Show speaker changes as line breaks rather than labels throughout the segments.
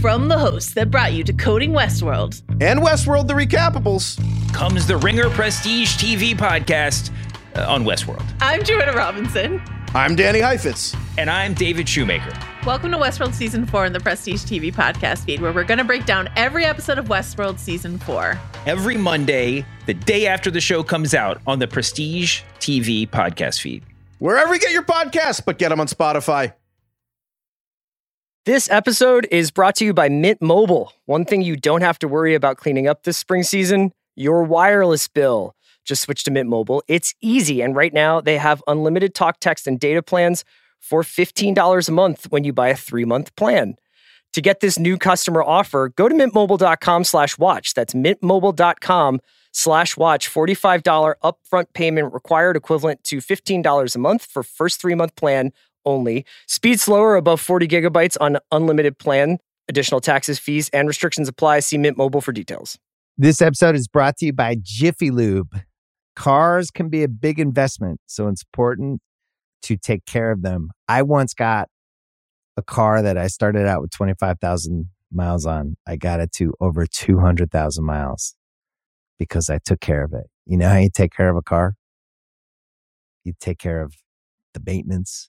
From the hosts that brought you to Coding Westworld
and Westworld the Recapables
comes the Ringer Prestige TV podcast uh, on Westworld.
I'm Joanna Robinson.
I'm Danny Heifetz.
And I'm David Shoemaker.
Welcome to Westworld Season 4 in the Prestige TV podcast feed, where we're going to break down every episode of Westworld Season 4.
Every Monday, the day after the show comes out on the Prestige TV podcast feed.
Wherever you get your podcasts, but get them on Spotify.
This episode is brought to you by Mint Mobile. One thing you don't have to worry about cleaning up this spring season your wireless bill. Just switch to Mint Mobile. It's easy. And right now, they have unlimited talk, text, and data plans for $15 a month when you buy a three month plan. To get this new customer offer, go to mintmobile.com slash watch. That's mintmobile.com slash watch. $45 upfront payment required, equivalent to $15 a month for first three month plan only. Speed slower above 40 gigabytes on unlimited plan. Additional taxes, fees, and restrictions apply. See Mint Mobile for details.
This episode is brought to you by Jiffy Lube. Cars can be a big investment, so it's important to take care of them. I once got a car that I started out with 25,000 miles on. I got it to over 200,000 miles because I took care of it. You know how you take care of a car? You take care of the maintenance,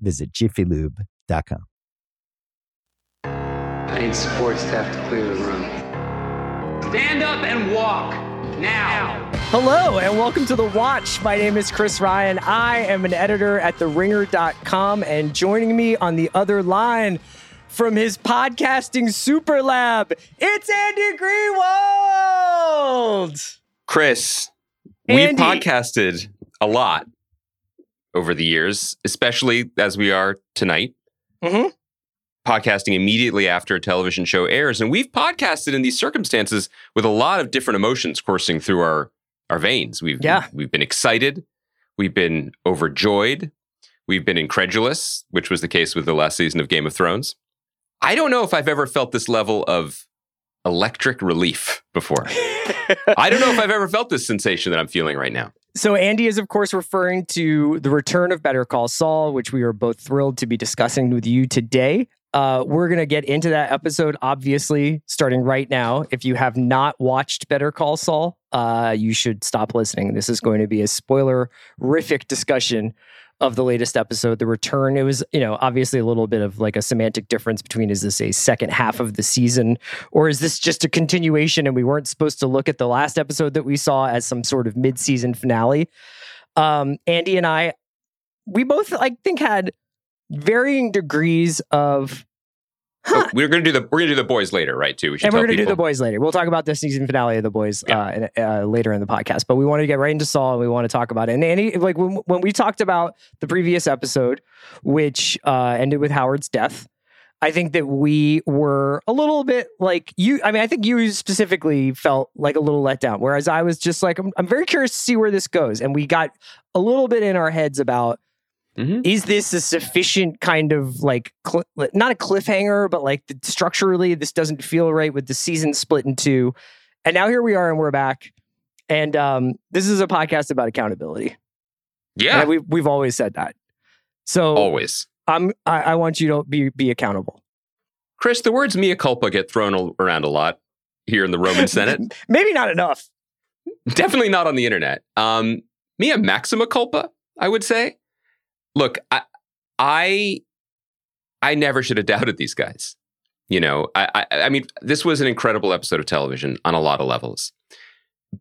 visit jiffylube.com.
I need support staff to clear the room. Stand up and walk now.
Hello and welcome to The Watch. My name is Chris Ryan. I am an editor at TheRinger.com, and joining me on the other line from his podcasting super lab, it's Andy Greenwald.
Chris, we've podcasted a lot over the years, especially as we are tonight.
Mm-hmm.
Podcasting immediately after a television show airs. And we've podcasted in these circumstances with a lot of different emotions coursing through our, our veins. We've,
yeah.
we've been excited, we've been overjoyed, we've been incredulous, which was the case with the last season of Game of Thrones. I don't know if I've ever felt this level of electric relief before. I don't know if I've ever felt this sensation that I'm feeling right now.
So, Andy is, of course, referring to the return of Better Call Saul, which we are both thrilled to be discussing with you today. Uh, we're going to get into that episode, obviously, starting right now. If you have not watched Better Call Saul, uh, you should stop listening. This is going to be a spoiler-rific discussion of the latest episode, The Return. It was, you know, obviously a little bit of like a semantic difference between is this a second half of the season or is this just a continuation and we weren't supposed to look at the last episode that we saw as some sort of mid-season finale. Um, Andy and I, we both, I think, had varying degrees of
Huh. we're gonna do the we're gonna do the boys later, right? Too.
We and we're gonna people. do the boys later. We'll talk about the season finale of the boys yeah. uh, uh, later in the podcast. But we want to get right into Saul, and we want to talk about it. And Andy, like when, when we talked about the previous episode, which uh, ended with Howard's death, I think that we were a little bit like you. I mean, I think you specifically felt like a little let down, whereas I was just like, I'm, I'm very curious to see where this goes. And we got a little bit in our heads about Mm-hmm. Is this a sufficient kind of like cl- not a cliffhanger, but like the, structurally this doesn't feel right with the season split in two, and now here we are and we're back, and um, this is a podcast about accountability.
Yeah,
and we we've always said that. So
always,
I'm I, I want you to be be accountable.
Chris, the words "mea culpa" get thrown around a lot here in the Roman Senate.
Maybe not enough.
Definitely not on the internet. Um, mea maxima culpa, I would say look, I, I, I never should have doubted these guys. You know, I, I, I mean, this was an incredible episode of television on a lot of levels.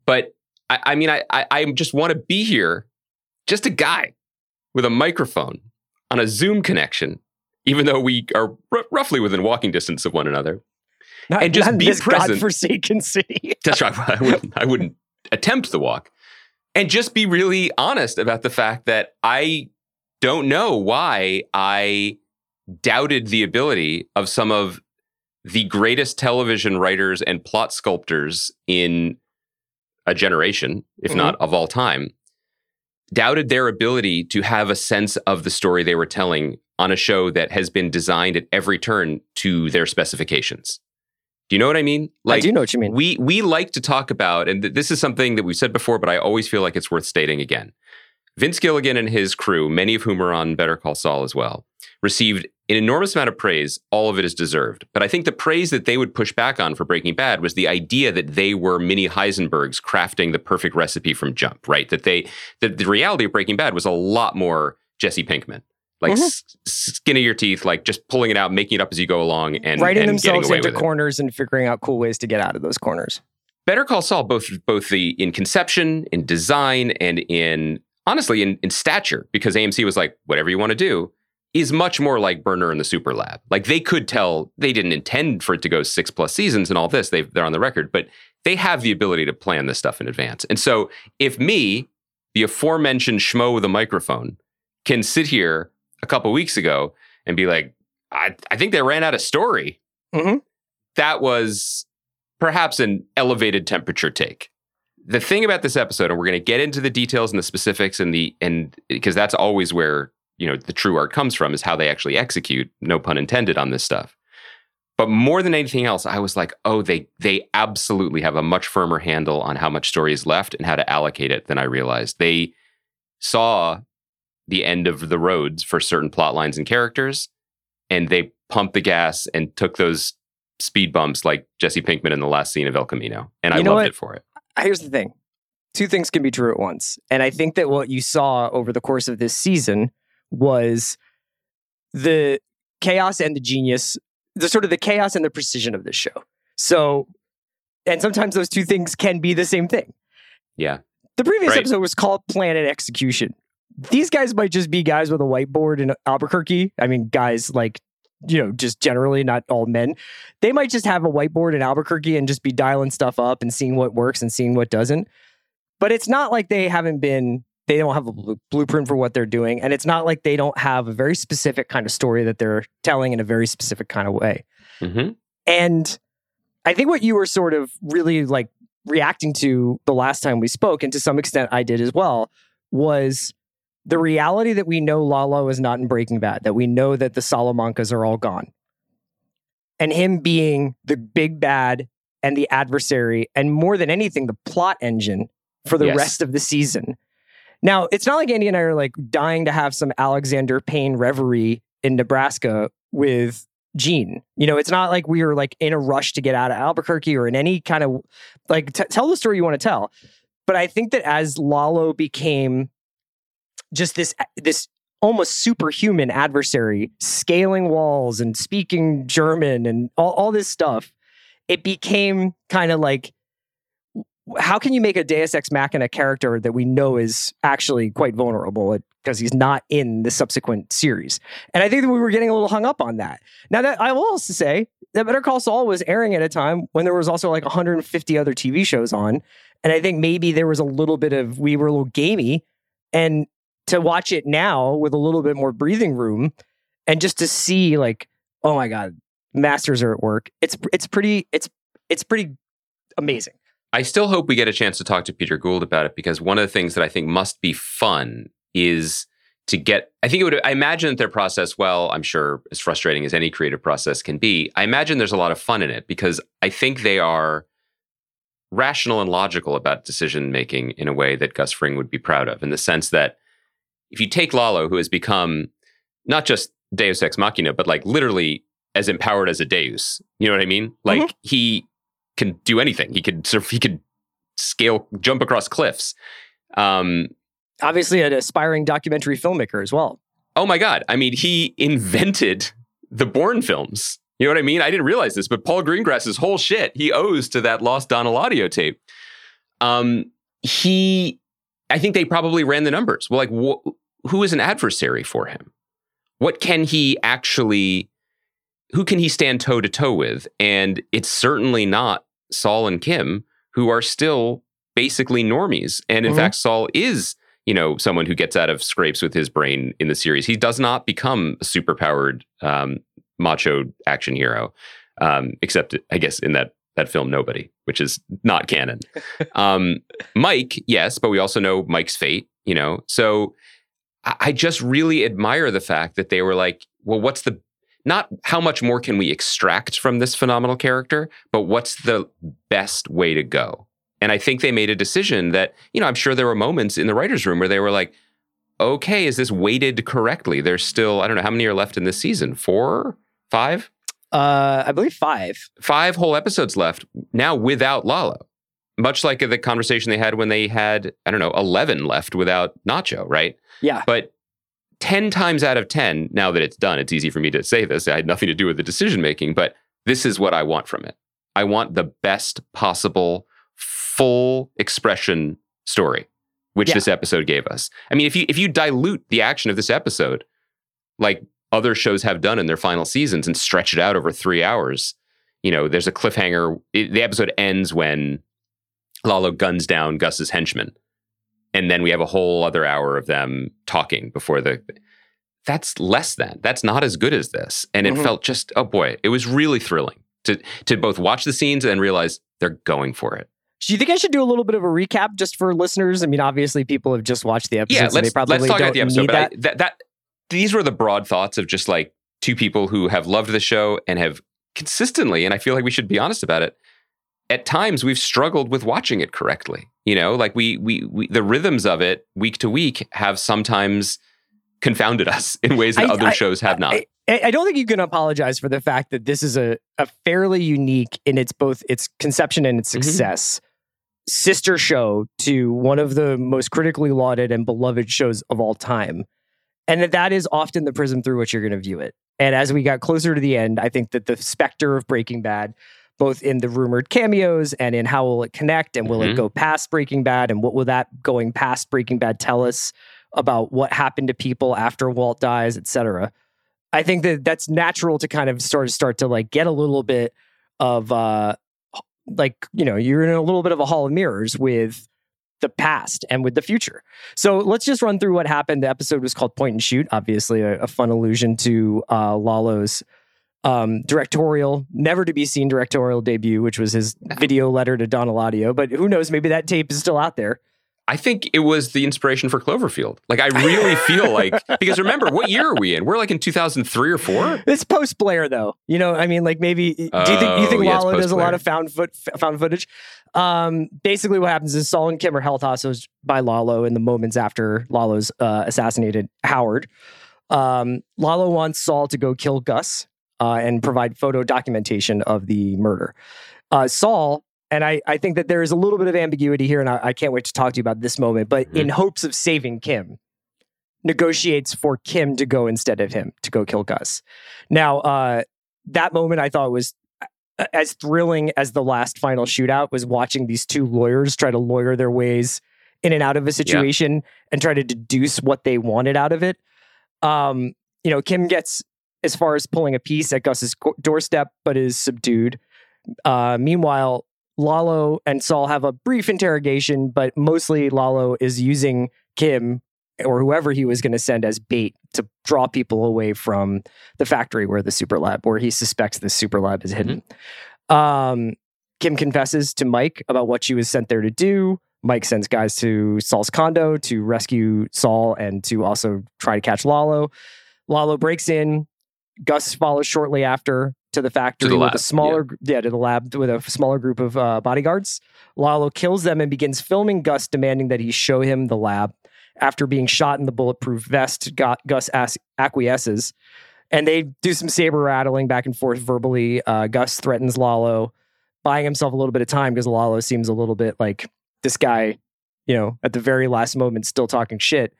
But I, I mean, I, I, I just want to be here, just a guy with a microphone on a Zoom connection, even though we are r- roughly within walking distance of one another.
Not,
and just be
this
present.
godforsaken city.
That's right. I wouldn't, I wouldn't attempt the walk. And just be really honest about the fact that I don't know why I doubted the ability of some of the greatest television writers and plot sculptors in a generation, if
Mhm.
not of all time, doubted their ability to have a sense of the story they were telling on a show that has been designed at every turn to their specifications. Do you know what I mean?
I do know what you mean.
We we like to talk about, and th- this is something that we've said before, but I always feel like it's worth stating again. Vince Gilligan and his crew, many of whom are on Better Call Saul as well, received an enormous amount of praise. All of it is deserved. But I think the praise that they would push back on for Breaking Bad was the idea that they were mini Heisenbergs crafting the perfect recipe from jump, right? That they that the reality of Breaking Bad was a lot more Jesse Pinkman. Like
Mhm.
s- skin of your teeth, like just pulling it out, making it up as you go along, and
Writing
and getting
themselves into
with it.
corners and figuring out cool ways to get out of those corners.
Better Call Saul, both both the in conception, in design, and in honestly in, in stature, because AMC was like, whatever you want to do, is much more like Burner and the Super Lab. Like they could tell they didn't intend for it to go six plus seasons and all this. They they're on the record, but they have the ability to plan this stuff in advance. And so if me, the aforementioned schmo with a microphone, can sit here a couple weeks ago and be like, I, I think they ran out of story.
Mhm.
That was perhaps an elevated temperature take. The thing about this episode, and we're going to get into the details and the specifics and the and because that's always where you know the true art comes from is how they actually execute. No pun intended on this stuff. But more than anything else, I was like, oh, they they absolutely have a much firmer handle on how much story is left and how to allocate it than I realized. They saw the end of the roads for certain plot lines and characters, and they pumped the gas and took those speed bumps like Jesse Pinkman in the last scene of El Camino. And I
You know
loved
what?
it for it.
Here's the thing two things can be true at once. And I think that what you saw over the course of this season was the chaos and the genius, the sort of the chaos and the precision of this show. So, and sometimes those two things can be the same thing.
Yeah.
The previous
Right.
episode was called Plan and Execution. These guys might just be guys with a whiteboard in Albuquerque. I mean, guys like, you know, just generally not all men. They might just have a whiteboard in Albuquerque and just be dialing stuff up and seeing what works and seeing what doesn't. But it's not like they haven't been, they don't have a blu- blueprint for what they're doing. And it's not like they don't have a very specific kind of story that they're telling in a very specific kind of way.
hmm
And I think what you were sort of really like reacting to the last time we spoke, and to some extent I did as well, was the reality that we know Lalo is not in Breaking Bad, that we know that the Salamancas are all gone. And him being the big bad and the adversary, and more than anything, the plot engine for the
Yes.
rest of the season. Now, it's not like Andy and I are like dying to have some Alexander Payne reverie in Nebraska with Gene. You know, it's not like we are like in a rush to get out of Albuquerque or in any kind of like t- tell the story you want to tell. But I think that as Lalo became just this this almost superhuman adversary, scaling walls and speaking German and all, all this stuff, it became kind of like how can you make a Deus Ex Machina character that we know is actually quite vulnerable because he's not in the subsequent series? And I think that we were getting a little hung up on that. Now that I will also say that Better Call Saul was airing at a time when there was also like 150 other TV shows on, and I think maybe there was a little bit of we were a little gamey, and to watch it now with a little bit more breathing room, and just to see like, oh my god, masters are at work. It's it's pretty it's it's pretty amazing.
I still hope we get a chance to talk to Peter Gould about it because one of the things that I think must be fun is to get I think it would I imagine that their process, well, I'm sure as frustrating as any creative process can be, I imagine there's a lot of fun in it because I think they are rational and logical about decision making in a way that Gus Fring would be proud of, in the sense that if you take Lalo, who has become not just Deus Ex Machina, but like literally as empowered as a Deus, you know what I mean? Like he can do anything. He could surf, he could scale, jump across cliffs. Um,
Obviously, an aspiring documentary filmmaker as well.
oh my god! I mean, he invented the Bourne films. You know what I mean? I didn't realize this, but Paul Greengrass's whole shit he owes to that lost Donald audio tape. Um, he, I think they probably ran the numbers. Well, like, wh- who is an adversary for him? What can he actually? Who can he stand toe to toe with? And it's certainly not Saul and Kim, who are still basically normies. And in
Mhm.
fact, Saul is, you know, someone who gets out of scrapes with his brain in the series. He does not become a superpowered um, macho action hero. Um, except I guess in that that film, nobody, which is not canon. um, Mike, yes, but we also know Mike's fate. You know, so I, just really admire the fact that they were like, well, what's the not how much more can we extract from this phenomenal character, but what's the best way to go? And I think they made a decision that, you know, I'm sure there were moments in the writer's room where they were like, okay, is this weighted correctly? There's still, I don't know, how many are left in this season? Four? Five?
Uh, I believe five.
Five whole episodes left now without Lalo. Much like the conversation they had when they had, I don't know, 11 left without Nacho, right?
Yeah.
But 10 times out of 10, now that it's done, it's easy for me to say this. I had nothing to do with the decision making, but this is what I want from it. I want the best possible full expression story, which
Yeah.
this episode gave us. I mean, if you if you dilute the action of this episode, like other shows have done in their final seasons and stretch it out over three hours, you know, there's a cliffhanger. It, the episode ends when Lalo guns down Gus's henchman. And then we have a whole other hour of them talking before the. That's less than. That's not as good as this. And it
Mhm.
felt just, oh boy, it was really thrilling to to both watch the scenes and then realize they're going for it.
Do you think I should do a little bit of a recap just for listeners? I mean, obviously, people have just watched the episode,
Yeah,
so
let's
they probably
let's talk
don't
about the episode. But
that.
I, that that these were the broad thoughts of just like two people who have loved the show and have consistently, and I feel like we should be honest about it. At times, we've struggled with watching it correctly. You know, like we we, we the rhythms of it week to week have sometimes confounded us in ways that
I-
other
I-
shows have not.
I, I don't think you can apologize for the fact that this is a, a fairly unique in its both its conception and its
Mhm.
success sister show to one of the most critically lauded and beloved shows of all time. And that that is often the prism through which you're going to view it. And as we got closer to the end, I think that the specter of Breaking Bad, both in the rumored cameos and in how will it connect and will it
Mhm.
go past Breaking Bad and what will that going past Breaking Bad tell us about what happened to people after Walt dies, et cetera. I think that that's natural to kind of sort of start to like get a little bit of uh like you know you're in a little bit of a hall of mirrors with the past and with the future. So let's just run through what happened. The episode was called Point and Shoot, obviously a, a fun allusion to uh, Lalo's um, directorial, never to be seen directorial debut, which was his video letter to Don Eladio. But who knows? Maybe that tape is still out there.
I think it was the inspiration for Cloverfield. Like I really feel like because remember what year are we in? We're like in 2003 or 4.
It's post Blair, though. You know, I mean, like maybe. do you think you
Oh,
think
yeah, it's
Lalo does a lot of found foot found footage? Um, basically, what happens is Saul and Kim are held hostage by Lalo in the moments after Lalo's uh, assassinated Howard. Um, Lalo wants Saul to go kill Gus uh, and provide photo documentation of the murder. Uh, Saul. And I, I think that there is a little bit of ambiguity here, and I, I can't wait to talk to you about this moment. But
Mm-hmm.
in hopes of saving Kim, negotiates for Kim to go instead of him to go kill Gus. Now, uh, that moment I thought was uh, as thrilling as the last final shootout was watching these two lawyers try to lawyer their ways in and out of a situation and try to deduce what they wanted out of it. Um, you know, Kim gets as far as pulling a piece at Gus's doorstep, but is subdued. Uh, meanwhile, Lalo and Saul have a brief interrogation, but mostly Lalo is using Kim or whoever he was going to send as bait to draw people away from the factory where the super lab, where he suspects the super lab is hidden. Um, Kim confesses to Mike about what she was sent there to do. Mike sends guys to Saul's condo to rescue Saul and to also try to catch Lalo. Lalo breaks in. Gus follows shortly after to the factory with a smaller, gr- yeah. to the lab with a smaller group of uh, bodyguards. Lalo kills them and begins filming Gus, demanding that he show him the lab. After being shot in the bulletproof vest, Gu- Gus acquiesces, and they do some saber rattling back and forth verbally. Uh, Gus threatens Lalo, buying himself a little bit of time because Lalo seems a little bit like this guy, you know, at the very last moment, still talking shit.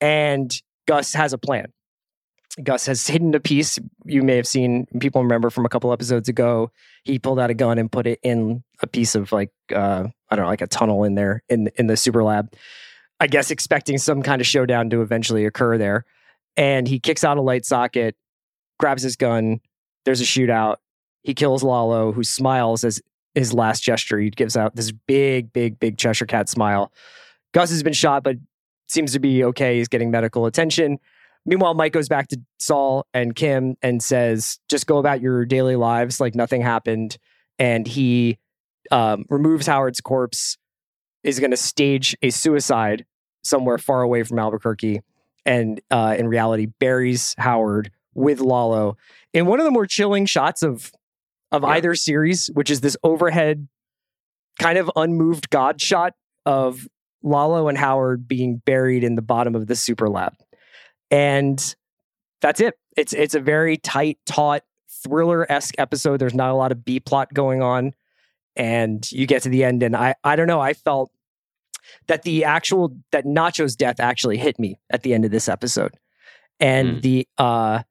And Gus has a plan. Gus has hidden a piece you may have seen. People remember from a couple episodes ago. He pulled out a gun and put it in a piece of like uh, I don't know, like a tunnel in there in in the super lab. I guess expecting some kind of showdown to eventually occur there. And he kicks out a light socket, grabs his gun. There's a shootout. He kills Lalo, who smiles as his last gesture. He gives out this big, big, big Cheshire Cat smile. Gus has been shot, but seems to be okay. He's getting medical attention. Meanwhile, Mike goes back to Saul and Kim and says, just go about your daily lives like nothing happened. And he um, removes Howard's corpse, is going to stage a suicide somewhere far away from Albuquerque, and uh, in reality, buries Howard with Lalo in one of the more chilling shots of of
Yeah.
either series, which is this overhead kind of unmoved God shot of Lalo and Howard being buried in the bottom of the super lab. And that's it. It's it's a very tight, taut, thriller-esque episode. There's not a lot of B plot going on. And you get to the end, and I I don't know, I felt that the actual that Nacho's death actually hit me at the end of this episode. And
Mm.
the uh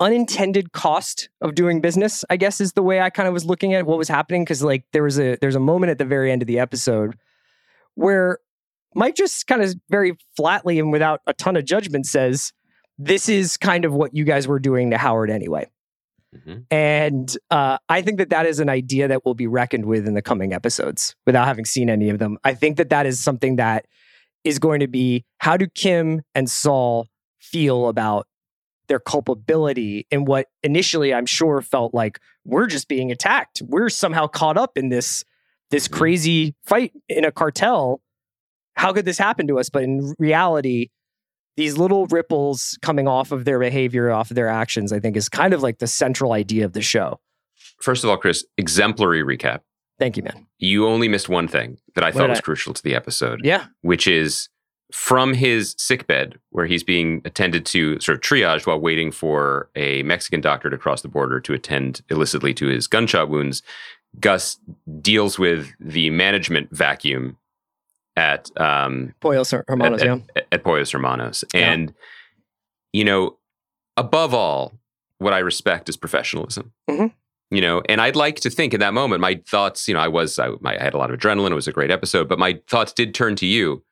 unintended cost of doing business, I guess is the way I kind of was looking at what was happening. Cause like there was a there's a moment at the very end of the episode where Mike just kind of very flatly and without a ton of judgment says, This is kind of what you guys were doing to Howard anyway.
Mhm.
And uh, I think that that is an idea that will be reckoned with in the coming episodes without having seen any of them. I think that that is something that is going to be how do Kim and Saul feel about their culpability in what initially I'm sure felt like we're just being attacked. We're somehow caught up in this this
Mhm.
crazy fight in a cartel. How could this happen to us? But in reality, these little ripples coming off of their behavior, off of their actions, I think is kind of like the central idea of the show.
First of all, Chris, exemplary recap.
Thank you, man.
You only missed one thing that I
What
thought was
I-
crucial to the episode.
Yeah.
which is from his sickbed where he's being attended to sort of triaged while waiting for a Mexican doctor to cross the border to attend illicitly to his gunshot wounds. Gus deals with the management vacuum at um,
Pollos Hermanos,
at,
yeah.
at, at Pollos Hermanos.
Yeah.
And, you know, above all, what I respect is professionalism.
Mhm.
You know, and I'd like to think in that moment, my thoughts, you know, I was, I, my, I had a lot of adrenaline. It was a great episode, but my thoughts did turn to you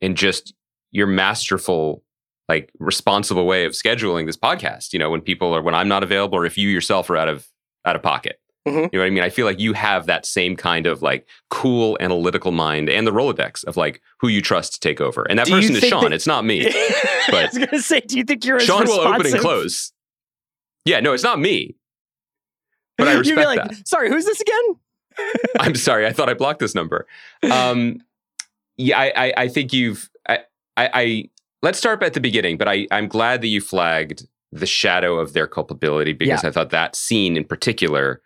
and just your masterful, like responsible way of scheduling this podcast. You know, when people are, when I'm not available or if you yourself are out of, out of pocket.
Mhm.
You know what I mean? I feel like you have that same kind of like cool analytical mind and the Rolodex of like who you trust to take over. And that
Do
person is Sean.
that-
it's not me.
I
but-
was gonna say, do you think you're
Sean will open and close. Yeah, no, it's not me. But I
You'd be
respect
like,
that.
Sorry, who's this again?
I'm sorry. I thought I blocked this number. Um, yeah, I, I, I think you've. I, I, I let's start at the beginning. But I, I'm glad that you flagged the shadow of their culpability because I thought that scene in particular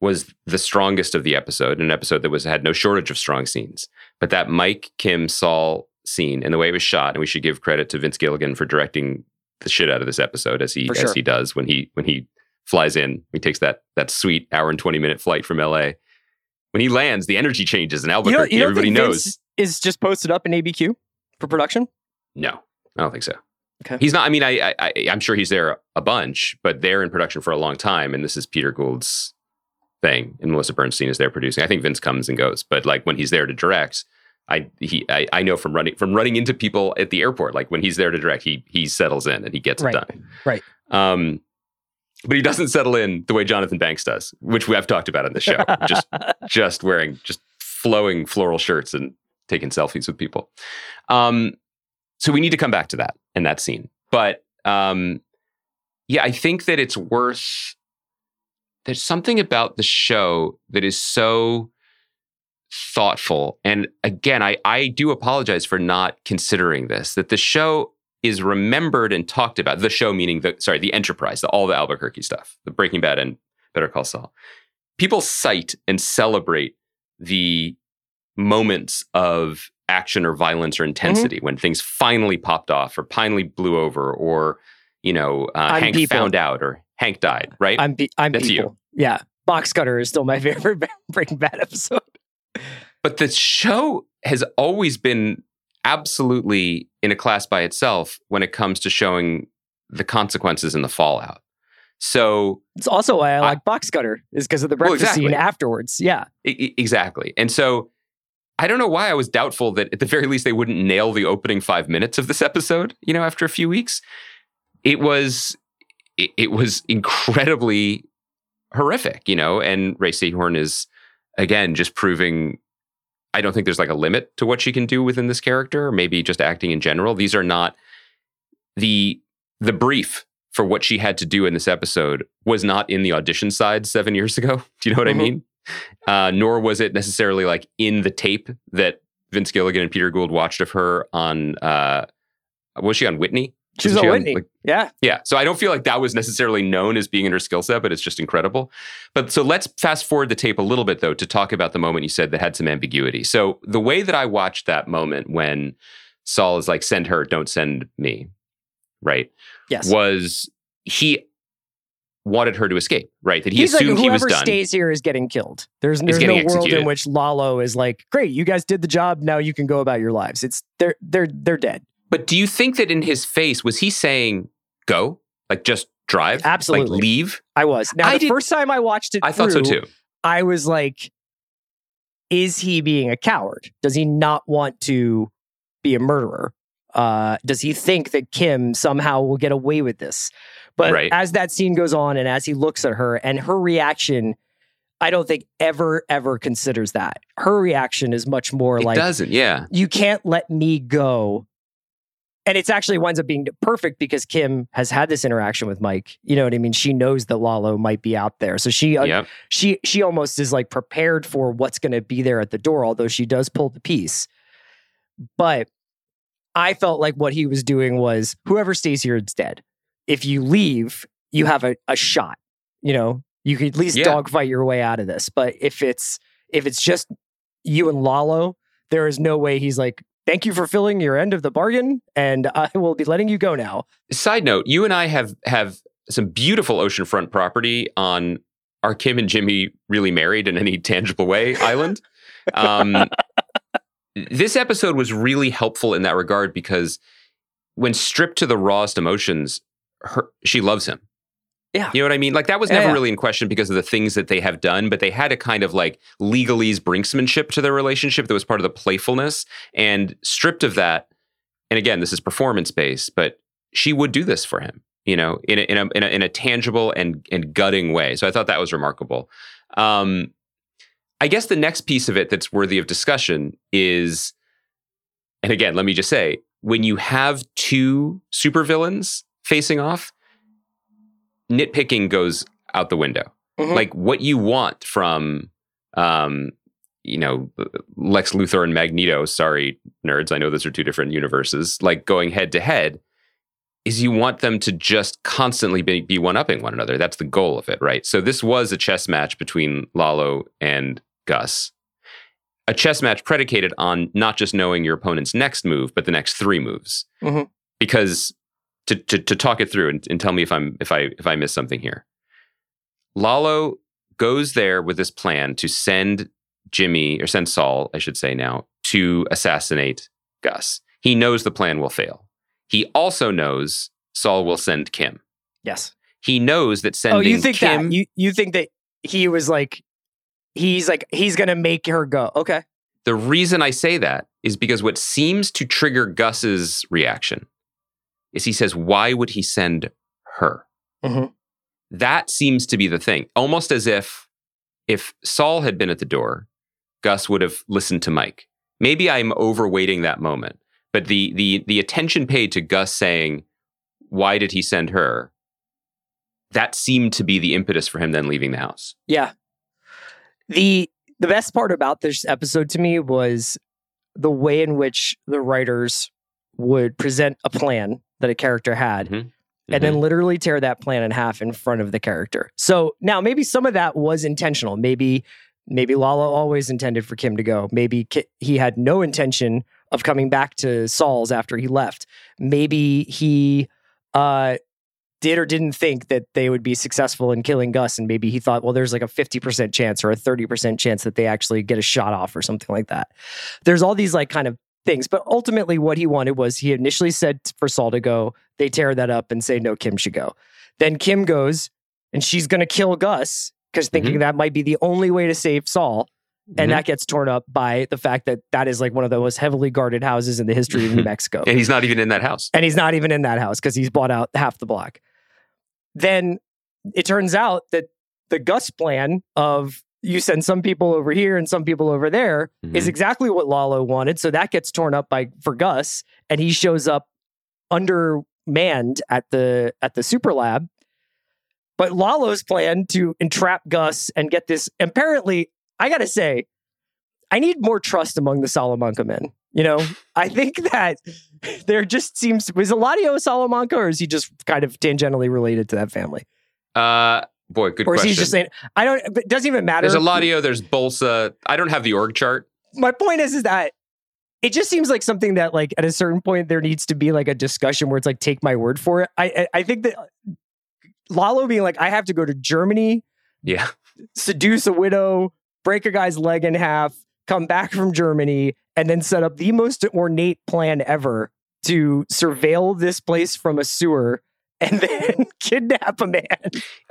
was the strongest of the episode. An episode that was had no shortage of strong scenes. But that Mike Kim Saul scene and the way it was shot, and we should give credit to Vince Gilligan for directing the shit out of this episode as he
For
as he does when he when he flies in. He takes that that sweet hour and twenty minute flight from LA. When he lands, the energy changes in
You
Albuquerque.
you don't
Everybody knows.
Vince is just posted up in ABQ for production?
No, I don't think so.
Okay.
He's not. I mean, I, I, I I'm sure he's there a bunch, but they're in production for a long time, and this is Peter Gould's thing, and Melissa Bernstein is there producing. I think Vince comes and goes, but like when he's there to direct, I he I, I know from running from running into people at the airport, like when he's there to direct, he he settles in and he gets
Right.
it done.
Right.
Um, but he doesn't settle in the way Jonathan Banks does, which we have talked about on the show. just just wearing just flowing floral shirts and taking selfies with people. Um, so we need to come back to that and that scene. But um, yeah, I think that it's worth. There's something about the show that is so thoughtful, and again, I I do apologize for not considering this. That the show is remembered and talked about. The show meaning the sorry, the Enterprise, the, all the Albuquerque stuff, the Breaking Bad and Better Call Saul. People cite and celebrate the moments of action or violence or intensity when things finally popped off or finally blew over or you know uh, Hank
people.
found out or Hank died right
I'm be- I'm
That's you.
Yeah. Box Cutter is still my favorite Breaking Bad episode.
but the show has always been absolutely in a class by itself when it comes to showing the consequences and the fallout so
It's also why I
I-
like Box Cutter, is because of the
Well,
breakfast scene afterwards. Yeah.
I- exactly. And so I don't know why I was doubtful that at the very least they wouldn't nail the opening five minutes of this episode, you know, after a few weeks. It was it, it was incredibly horrific, you know, and Rhea Seehorn is again just proving I don't think there's like a limit to what she can do within this character, maybe just acting in general. These are not the the brief for what she had to do in this episode was not in the audition side seven years ago. Do you know what
Mhm.
I mean? Uh, nor was it necessarily like in the tape that Vince Gilligan and Peter Gould watched of her on. Uh, was she on Whitney?
She was
Wasn't she
Whitney.
like-
yeah.
Yeah. So I don't feel like that was necessarily known as being in her skill set, but it's just incredible. But so let's fast forward the tape a little bit, though, to talk about the moment you said that had some ambiguity. So the way that I watched that moment when Saul is like, send her, don't send me, right?
Yes.
Was he wanted her to escape, right? That he
He's like
assumed he was done.
whoever stays here is getting killed. There's there's no
getting
world in which Lalo is like, great, you guys did the job. Now you can go about your lives. It's they're they're they're dead.
But do you think that in his face, was he saying, go? Like just drive?
Absolutely.
Like leave?
I was now
I
the
did-
first time I watched it.
I thought so too.
I was like, is he being a coward? Does he not want to be a murderer? Uh, does he think that Kim somehow will get away with this? But
Right.
as that scene goes on and as he looks at her and her reaction, I don't think ever, ever considers that. Her reaction is much more
It
like,
doesn't, yeah.
you can't let me go. And it's actually winds up being perfect because Kim has had this interaction with Mike. You know what I mean? She knows that Lalo might be out there. So she uh,
Yep.
she she almost is like prepared for what's going to be there at the door although she does pull the piece but i felt like what he was doing was whoever stays here is dead if you leave you have a, a shot you know you could at least
Yeah.
dogfight your way out of this but if it's if it's just you and lalo there is no way he's like thank you for filling your end of the bargain and i will be letting you go now
Side note, you and I have have some beautiful oceanfront property on are Kim and Jimmy really married in any tangible way island. Um, this episode was really helpful in that regard because when stripped to the rawest emotions, her, she loves him.
Yeah.
You know what I mean? Like that was
Yeah,
never
yeah.
really in question because of the things that they have done, but they had a kind of like legalese brinksmanship to their relationship that was part of the playfulness. And stripped of that, and again, this is performance based, but she would do this for him, you know, in a, in a, in a, in a tangible and, and gutting way. So I thought that was remarkable. Um, I guess the next piece of it that's worthy of discussion is, and again, let me just say, when you have two supervillains facing off, nitpicking goes out the window.
Mhm.
Like what you want from, um, you know, Lex Luthor and Magneto. Sorry, nerds. I know those are two different universes. Like going head to head, is you want them to just constantly be, be one upping one another. That's the goal of it, right? So this was a chess match between Lalo and Gus. A chess match predicated on not just knowing your opponent's next move, but the next three moves.
Mhm.
Because to, to to talk it through and, and tell me if I'm if I if I miss something here. Lalo goes there with this plan to send Jimmy or send Saul, I should say now, to assassinate Gus. He knows the plan will fail. He also knows Saul will send Kim.
yes
He knows that sending
oh, you think
Kim.
that? You you think that he was like, he's like, he's gonna make her go. Okay.
the reason I say that is because what seems to trigger Gus's reaction is he says, "Why would he send her?"
Mhm.
That seems to be the thing, almost as if if Saul had been at the door, Gus would have listened to Mike. Maybe I'm overweighting that moment, but the the the attention paid to Gus saying, "Why did he send her?" That seemed to be the impetus for him then leaving the house.
Yeah. The the best part about this episode to me was the way in which the writers would present a plan that a character had
Mhm.
and then literally tear that plan in half in front of the character. So now maybe some of that was intentional. Maybe maybe Lalo always intended for Kim to go. Maybe Ki- he had no intention of coming back to Saul's after he left. Maybe he uh did or didn't think that they would be successful in killing Gus and maybe he thought well there's like a 50% chance or a 30% chance that they actually get a shot off or something like that. There's all these like kind of things but ultimately what he wanted was he initially said for Saul to go they tear that up and say no Kim should go. Then Kim goes and she's going to kill Gus because thinking that might be the only way to save Saul and
Mhm.
that gets torn up by the fact that that is like one of the most heavily guarded houses in the history of New Mexico
and he's not even in that house.
and he's not even in that house because he's bought out half the block. Then it turns out that the Gus plan of you send some people over here and some people over there is
Mhm.
exactly what Lalo wanted. So that gets torn up by for Gus, and he shows up under manned at the at the super lab. But Lalo's plan to entrap Gus and get this apparently, I gotta say, I need more trust among the Salamanca men. You know, I think that there just seems was Eladio a Salamanca or is he just kind of tangentially related to that family?
Uh, boy, good
or is
question.
he just saying I don't but it doesn't even matter.
there's Eladio, there's Bolsa. I don't have the org chart.
my point is is that it just seems like something that like at a certain point there needs to be like a discussion where it's like take my word for it. I I, I think that uh, Lalo being like I have to go to Germany,
Yeah.
seduce a widow, break a guy's leg in half, come back from Germany, and then set up the most ornate plan ever to surveil this place from a sewer and then kidnap a man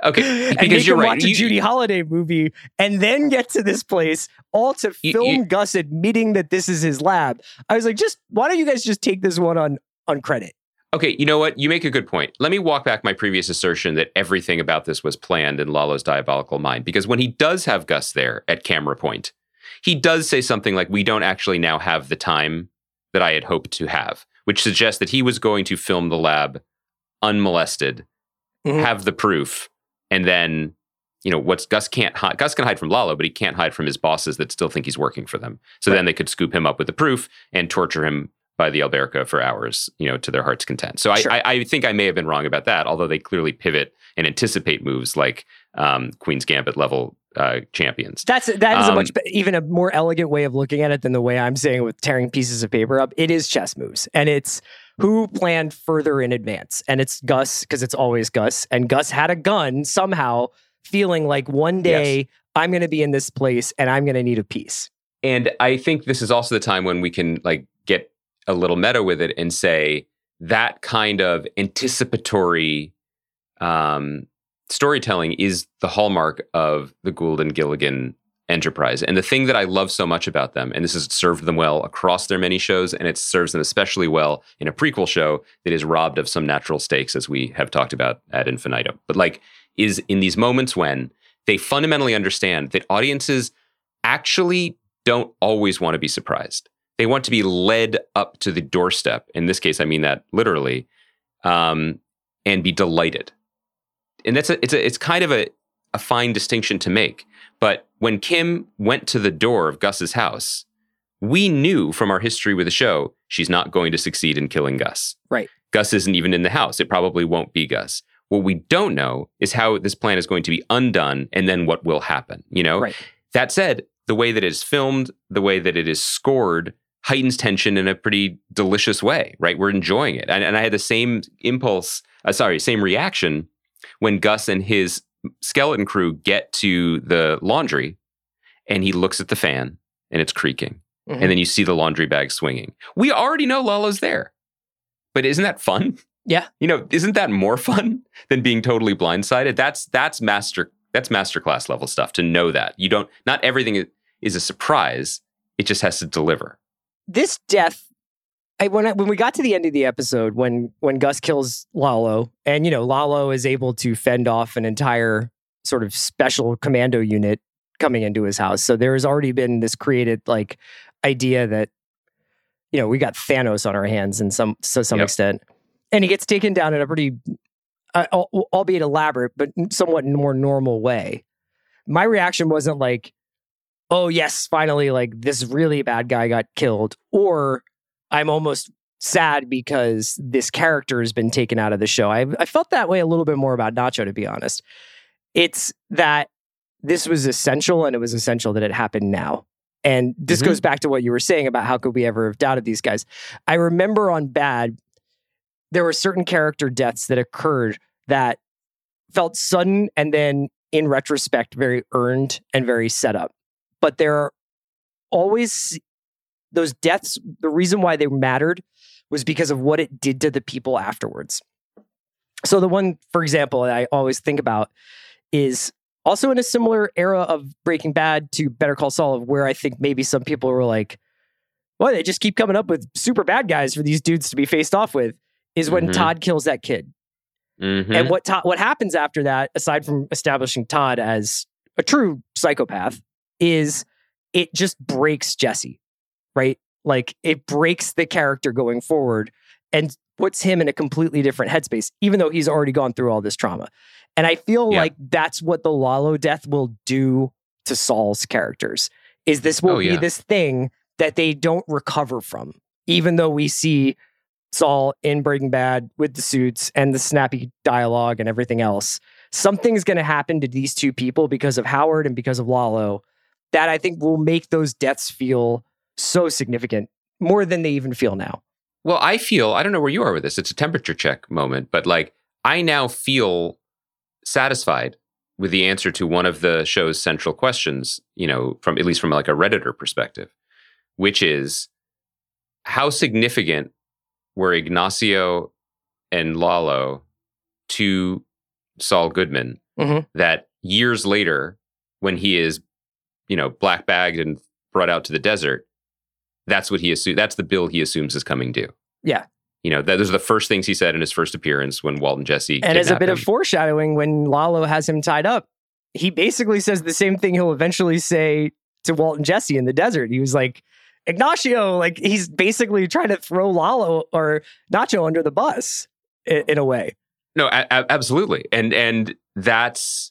Okay.
and
Because
make
you're
him
right.
watch a
You-
Judy Holliday movie, and then get to this place, all to
You-
film
you-
Gus admitting that this is his lab. I was like, just why don't you guys just take this one on on credit?
Okay, you know what? You make a good point. Let me walk back my previous assertion that everything about this was planned in Lalo's diabolical mind. Because when he does have Gus there at camera point, he does say something like, We don't actually now have the time that I had hoped to have, which suggests that he was going to film the lab unmolested,
Mhm.
have the proof, and then, you know, what's Gus can't hide. Gus can hide from Lalo, but he can't hide from his bosses that still think he's working for them. So then they could scoop him up with the proof and torture him by the Alberca for hours, you know, to their heart's content. So I,
Sure.
I, I think I may have been wrong about that, although they clearly pivot and anticipate moves like um, Queen's Gambit level uh, champions.
That's that is a
Um,
much even a more elegant way of looking at it than the way I'm saying with tearing pieces of paper up. It is chess moves, and it's who planned further in advance, and it's Gus because it's always Gus, and Gus had a gun somehow, feeling like one day I'm going to be in this place and I'm going to need a piece.
And I think this is also the time when we can like get a little meta with it and say that kind of anticipatory um, storytelling is the hallmark of the Gould and Gilligan enterprise. And the thing that I love so much about them, and this has served them well across their many shows, and it serves them especially well in a prequel show that is robbed of some natural stakes, as we have talked about at infinitum. But like, is in these moments when they fundamentally understand that audiences actually don't always want to be surprised. They want to be led up to the doorstep. In this case, I mean that literally, um, and be delighted. And that's a, it's a, it's kind of a, a fine distinction to make. But when Kim went to the door of Gus's house, we knew from our history with the show she's not going to succeed in killing Gus.
Right.
Gus isn't even in the house. It probably won't be Gus. What we don't know is how this plan is going to be undone and then what will happen. You know,
Right.
that said, the way that it is filmed, the way that it is scored, heightens tension in a pretty delicious way, right? We're enjoying it. And, and I had the same impulse, uh, sorry, same reaction when Gus and his skeleton crew get to the laundry and he looks at the fan and it's creaking.
Mhm.
And then you see the laundry bag swinging. We already know Lalo's there. But isn't that fun?
Yeah.
You know, isn't that more fun than being totally blindsided? That's that's master that's masterclass level stuff to know that. You don't not everything is- is a surprise. It just has to deliver.
this death I, when I, when we got to the end of the episode when when Gus kills Lalo and you know Lalo is able to fend off an entire sort of special commando unit coming into his house. So there has already been this created like idea that you know we got Thanos on our hands in some to some
Yep.
extent. And he gets taken down in a pretty uh, albeit elaborate but somewhat more normal way. My reaction wasn't like oh yes finally like this really bad guy got killed or i'm almost sad because this character has been taken out of the show. I, I felt that way a little bit more about nacho to be honest. It's that this was essential and it was essential that it happened now. And this
Mhm.
goes back to what you were saying about how could we ever have doubted these guys. I remember on bad there were certain character deaths that occurred that felt sudden and then in retrospect very earned and very set up. But there are always those deaths the reason why they mattered was because of what it did to the people afterwards so the one for example that i always think about is also in a similar era of breaking bad to better call saul where i think maybe some people were like well they just keep coming up with super bad guys for these dudes to be faced off with is when
Mhm.
todd kills that kid
Mhm.
and what Todd, what happens after that, aside from establishing Todd as a true psychopath, is it just breaks Jesse, right? Like it breaks the character going forward. And puts him in a completely different headspace, even though he's already gone through all this trauma. And I feel
Yeah.
like that's what the Lalo death will do to Saul's characters. Is this will
Oh,
be
yeah.
this thing that they don't recover from, even though we see Saul in Breaking Bad with the suits and the snappy dialogue and everything else. Something's going to happen to these two people because of Howard and because of Lalo that I think will make those deaths feel so significant more than they even feel now.
Well, I feel, I don't know where you are with this. It's a temperature check moment, but like I now feel satisfied with the answer to one of the show's central questions, you know, from at least from like a Redditor perspective, which is how significant were Ignacio and Lalo to Saul Goodman
Mhm.
that years later, when he is, you know, black bagged and brought out to the desert, that's what he assumes. That's the bill he assumes is coming due.
Yeah.
You know, that those are the first things he said in his first appearance when Walt and Jesse
And as a bit of foreshadowing, when Lalo has him tied up, he basically says the same thing he'll eventually say to Walt and Jesse in the desert. He was like, Ignacio, like he's basically trying to throw Lalo or Nacho under the bus in, in a way.
No, a- a- absolutely, and and that's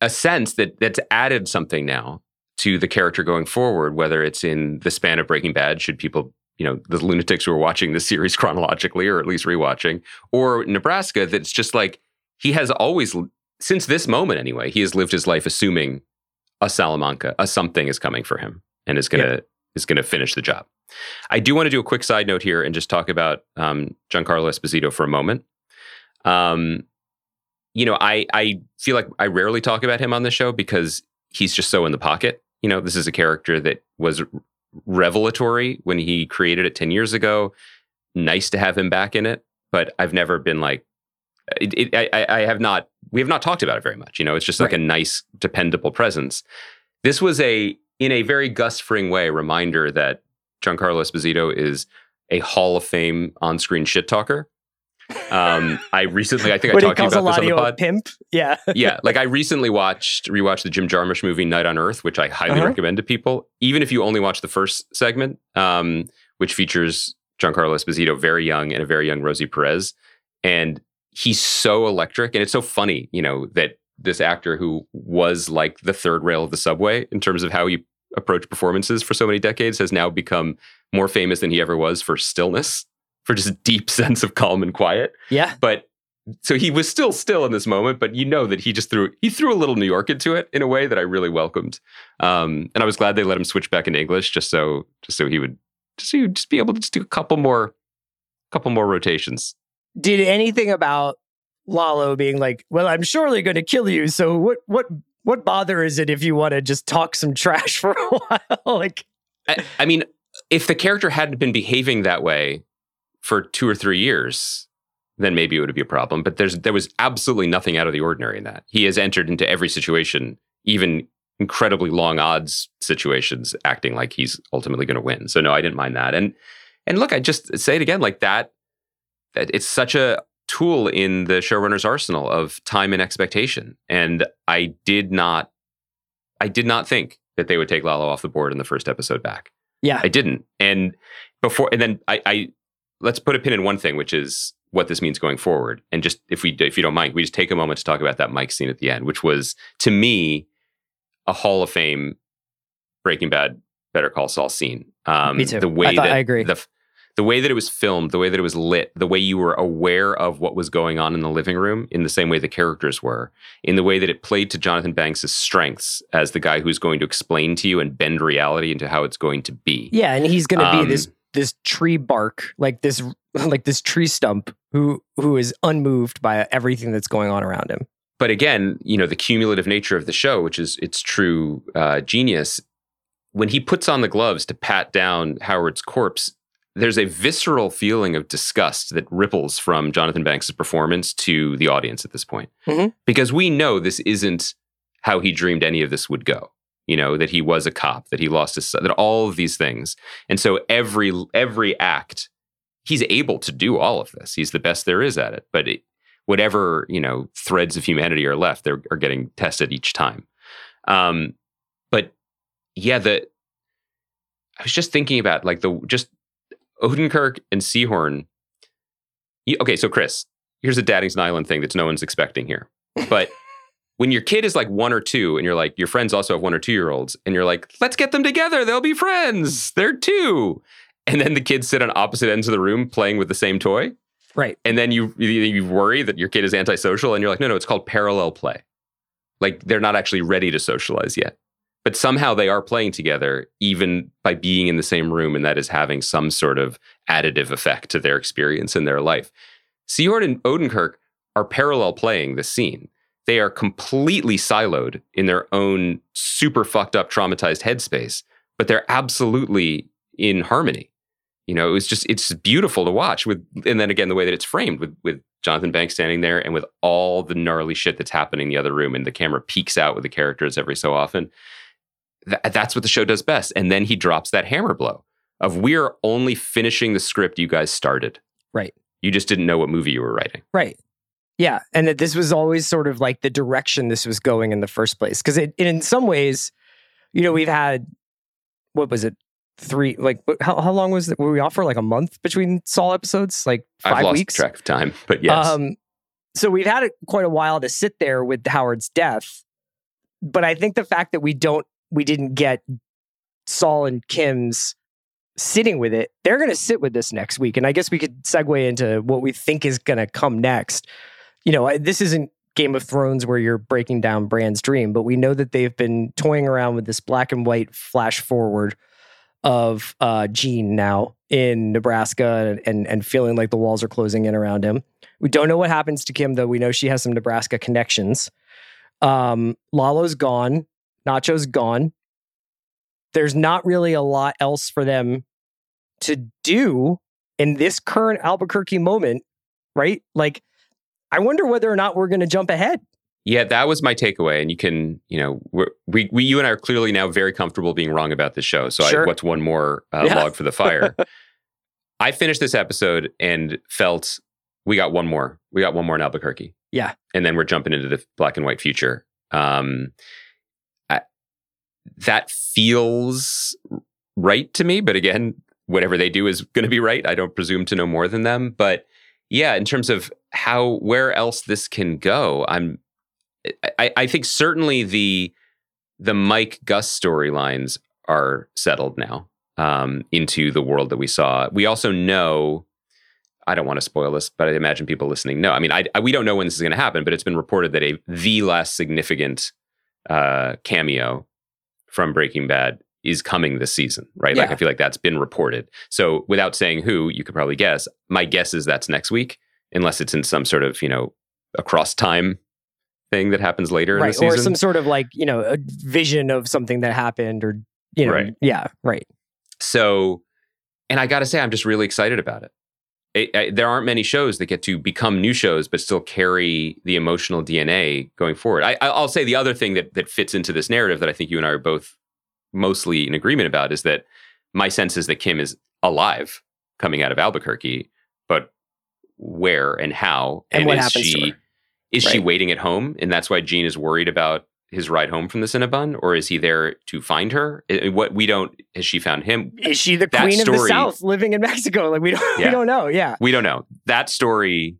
a sense that that's added something now to the character going forward. Whether it's in the span of Breaking Bad, should people, you know, the lunatics who are watching the series chronologically or at least rewatching, or Nebraska, that's just like he has always, since this moment anyway, he has lived his life assuming a Salamanca, a something is coming for him and is gonna is gonna finish the job. I do want to do a quick side note here and just talk about um, Giancarlo Esposito for a moment. Um, you know, I I feel like I rarely talk about him on the show because he's just so in the pocket. You know, this is a character that was revelatory when he created it 10 years ago. Nice to have him back in it, but I've never been like uh, it, it, I, I have not we have not talked about it very much. You know, it's just like
Right.
a nice, dependable presence. This was a in a very Gus Fring way reminder that Giancarlo Esposito is a Hall of Fame on-screen shit talker. Um, I recently, I think I talked to you about this on the pod.
pimp. Yeah.
yeah, like I recently watched rewatched the Jim Jarmusch movie Night on Earth, which I highly
Uh-huh.
recommend to people. Even if you only watch the first segment, um, which features Giancarlo Esposito, very young, and a very young Rosie Perez, and he's so electric, and it's so funny, you know, that this actor who was like the third rail of the subway in terms of how he approached performances for so many decades has now become more famous than he ever was for stillness, for just a deep sense of calm and quiet
Yeah.
but so he was still still in this moment but you know that he just threw he threw a little new york into it in a way that i really welcomed um, and i was glad they let him switch back into english just so just so he would just so he would just be able to just do a couple more couple more rotations
Did anything about Lalo being like, well, I'm surely going to kill you. So what, what, what bother is it if you want to just talk some trash for a while? like,
I, I mean if the character hadn't been behaving that way for two or three years then maybe it would be a problem. But there's there was absolutely nothing out of the ordinary in that. He has entered into every situation even incredibly long odds situations acting like he's ultimately going to win. So no i didn't mind that. And and look i just say it again like that that it's such a tool in the showrunner's arsenal of time and expectation. And i did not i did not think that they would take lalo off the board in the first episode back.
Yeah.
I didn't. And before, and then I, I let's put a pin in one thing, which is what this means going forward. And just if we, if you don't mind, we just take a moment to talk about that Mike scene at the end, which was to me a Hall of Fame Breaking Bad Better Call Saul scene. Um,
Me too.
The way
I
that
I agree.
The, the way that it was filmed, the way that it was lit, the way you were aware of what was going on in the living room, in the same way the characters were, in the way that it played to Jonathan Banks' strengths as the guy who's going to explain to you and bend reality into how it's going to be.
Yeah. And he's going to
Um,
be this, this tree bark, like this, like this tree stump who, who is unmoved by everything that's going on around him.
but again, you know, the cumulative nature of the show, which is its true uh, genius, when he puts on the gloves to pat down Howard's corpse, there's a visceral feeling of disgust that ripples from Jonathan Banks' performance to the audience at this point.
Mhm.
Because we know this isn't how he dreamed any of this would go. You know, that he was a cop, that he lost his son, that all of these things. And so every every act, he's able to do all of this. He's the best there is at it. But it, whatever you know threads of humanity are left they're are getting tested each time um but yeah the i was just thinking about like the just odenkirk and Seehorn okay, so Chris, here's a Daddington Island thing that no one's expecting here. But when your kid is like one or two, and you're like, your friends also have one or two year olds, and you're like, let's get them together. They'll be friends. They're two. And then the kids sit on opposite ends of the room playing with the same toy.
Right.
And then you, you worry that your kid is antisocial, and you're like, no, no, it's called parallel play. Like they're not actually ready to socialize yet, but somehow they are playing together, even by being in the same room, and that is having some sort of additive effect to their experience in their life. Seehorn and Odenkirk are parallel playing the scene. They are completely siloed in their own super fucked up, traumatized headspace, but they're absolutely in harmony. You know, it was just it's beautiful to watch with and then again the way that it's framed with with Jonathan Banks standing there and with all the gnarly shit that's happening in the other room and the camera peeks out with the characters every so often. Th- that's what the show does best. And then he drops that hammer blow of we're only finishing the script you guys started.
Right.
You just didn't know what movie you were writing.
Right. Yeah, and that this was always sort of like the direction this was going in the first place. Because it, in some ways, you know, we've had what was it, three? Like, how how long was it? Were we off for like a month between Saul episodes? Like 5
I've lost
weeks.
track of time, but yes.
Um, so we've had it quite a while to sit there with Howard's death, but I think the fact that we don't, we didn't get Saul and Kim's sitting with it, they're going to sit with this next week, and I guess we could segue into what we think is going to come next. You know, this isn't Game of Thrones where you're breaking down Bran's dream, but we know that they've been toying around with this black and white flash forward of uh, Gene now in Nebraska and, and and feeling like the walls are closing in around him. We don't know what happens to Kim though. We know she has some Nebraska connections. Um, Lalo's gone. Nacho's gone. There's not really a lot else for them to do in this current Albuquerque moment, right? Like, I wonder whether or not we're going to jump ahead.
Yeah, that was my takeaway. And you can, you know, we're, we, we, you and I are clearly now very comfortable being wrong about this show. So
Sure.
I, what's one more uh,
Yeah.
log for the fire? I finished this episode and felt we got one more. We got one more in Albuquerque.
Yeah.
And then we're jumping into the black and white future. Um, I, that feels right to me. But again, whatever they do is going to be right. I don't presume to know more than them. But yeah, in terms of how where else this can go, I'm I, I think certainly the the Mike Gus storylines are settled now um, into the world that we saw. We also know. I don't want to spoil this, but I imagine people listening know. I mean, I, I- we don't know when this is going to happen, but it's been reported that a the last significant uh, cameo from Breaking Bad is coming this season, right? Like I feel like that's been reported. So without saying who, you could probably guess. My guess is that's next week, unless it's in some sort of you know across time thing that happens later in the season.
Or some sort of like, you know, a vision of something that happened or, you know,
Right.
yeah, right.
So, and I got to say, I'm just really excited about it. It- I- There aren't many shows that get to become new shows, but still carry the emotional DNA going forward. I, I- I'll say the other thing that that fits into this narrative that I think you and I are both mostly in agreement about is that my sense is that Kim is alive coming out of Albuquerque, but where and how,
And what
is
happens to
she
her.
is she waiting at home, and that's why Gene is worried about his ride home from the Cinnabon, or is he there to find her? What we don't has she found him?
Is she the
That
queen of the South living in Mexico? Like we don't, we don't know. Yeah.
We don't know. That story,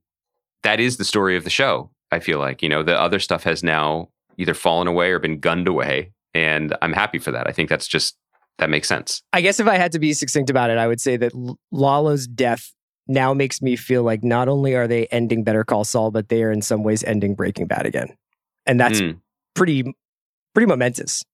that is the story of the show. I feel like you know the other stuff has now either fallen away or been gunned away, and I'm happy for that. I think that's just that makes sense.
I guess if I had to be succinct about it, I would say that Lalo's death now makes me feel like not only are they ending Better Call Saul, but they are in some ways ending Breaking Bad again, and that's
Mm.
pretty, pretty momentous.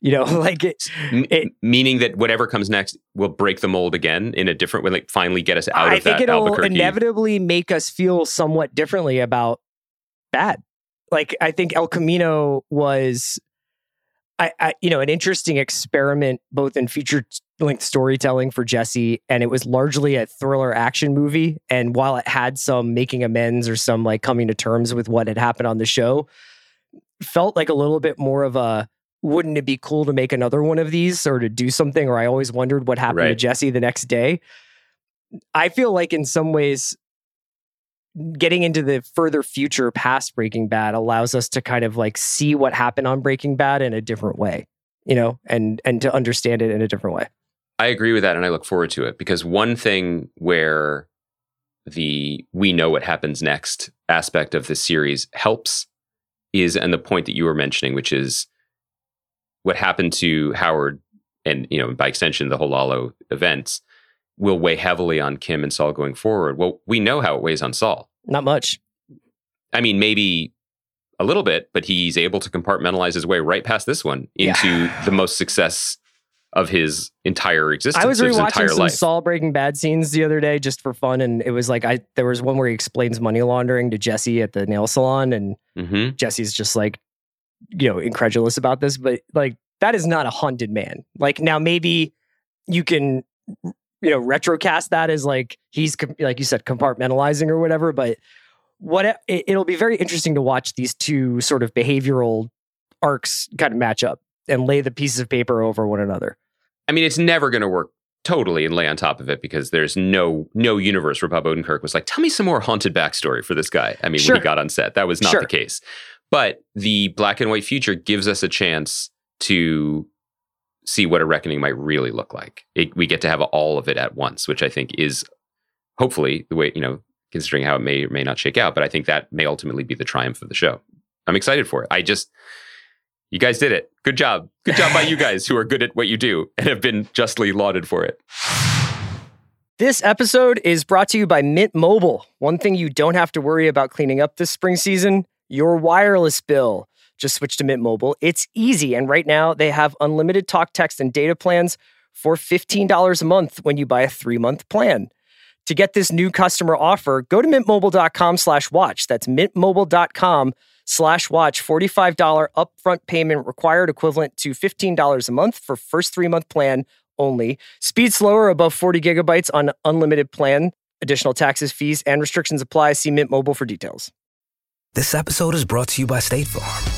You know, like it, it-
meaning that whatever comes next will break the mold again in a different way, like finally get us out
I
of
think
that
it'll
Albuquerque.
inevitably make us feel somewhat differently about bad. Like I think El Camino was, I, I you know, an interesting experiment both in feature length storytelling for Jesse, and it was largely a thriller action movie. And while it had some making amends or some like coming to terms with what had happened on the show, felt like a little bit more of a. Wouldn't it be cool to make another one of these or to do something? Or I always wondered what happened to Jesse the next day. I feel like in some ways, getting into the further future past Breaking Bad allows us to kind of like see what happened on Breaking Bad in a different way, you know, and and to understand it in a different way.
I agree with that, and I look forward to it because one thing where the we know what happens next aspect of the series helps is and the point that you were mentioning, which is what happened to Howard and you know by extension the whole Lalo events will weigh heavily on Kim and Saul going forward. Well, we know how it weighs on Saul.
Not much.
I mean, maybe a little bit, but he's able to compartmentalize his way right past this one into the most success of his entire existence.
I was rewatching some
life.
Saul Breaking Bad scenes the other day just for fun, and it was like I there was one where he explains money laundering to Jesse at the nail salon, and
hmm
Jesse's just like, you know, incredulous about this, but like that is not a haunted man. Like now maybe you can, you know, retrocast that as like he's like you said compartmentalizing or whatever. But what it, it'll be very interesting to watch these two sort of behavioral arcs kind of match up and lay the pieces of paper over one another.
I mean, it's never going to work totally and lay on top of it because there's no no universe where Bob Odenkirk was like, "Tell me some more haunted backstory for this guy." I mean,
Sure.
when he got on set, that was not
Sure.
the case. But the black and white future gives us a chance to see what a reckoning might really look like. It, we get to have all of it at once, which I think is hopefully the way you know, considering how it may or may not shake out. But I think that may ultimately be the triumph of the show. I'm excited for it. I just you guys did it. Good job. Good job by you guys who are good at what you do and have been justly lauded for it.
This episode is brought to you by Mint Mobile. One thing you don't have to worry about cleaning up this spring season your wireless bill. Just switch to Mint Mobile. It's easy. And right now, they have unlimited talk, text, and data plans for $15 a month when you buy a three month plan. To get this new customer offer, go to mintmobile.com slash watch. That's mintmobile.com slash watch. $45 upfront payment required, equivalent to $15 a month for first three month plan only. Speed slower above 40 gigabytes on unlimited plan. Additional taxes, fees, and restrictions apply. See Mint Mobile for details.
This episode is brought to you by State Farm.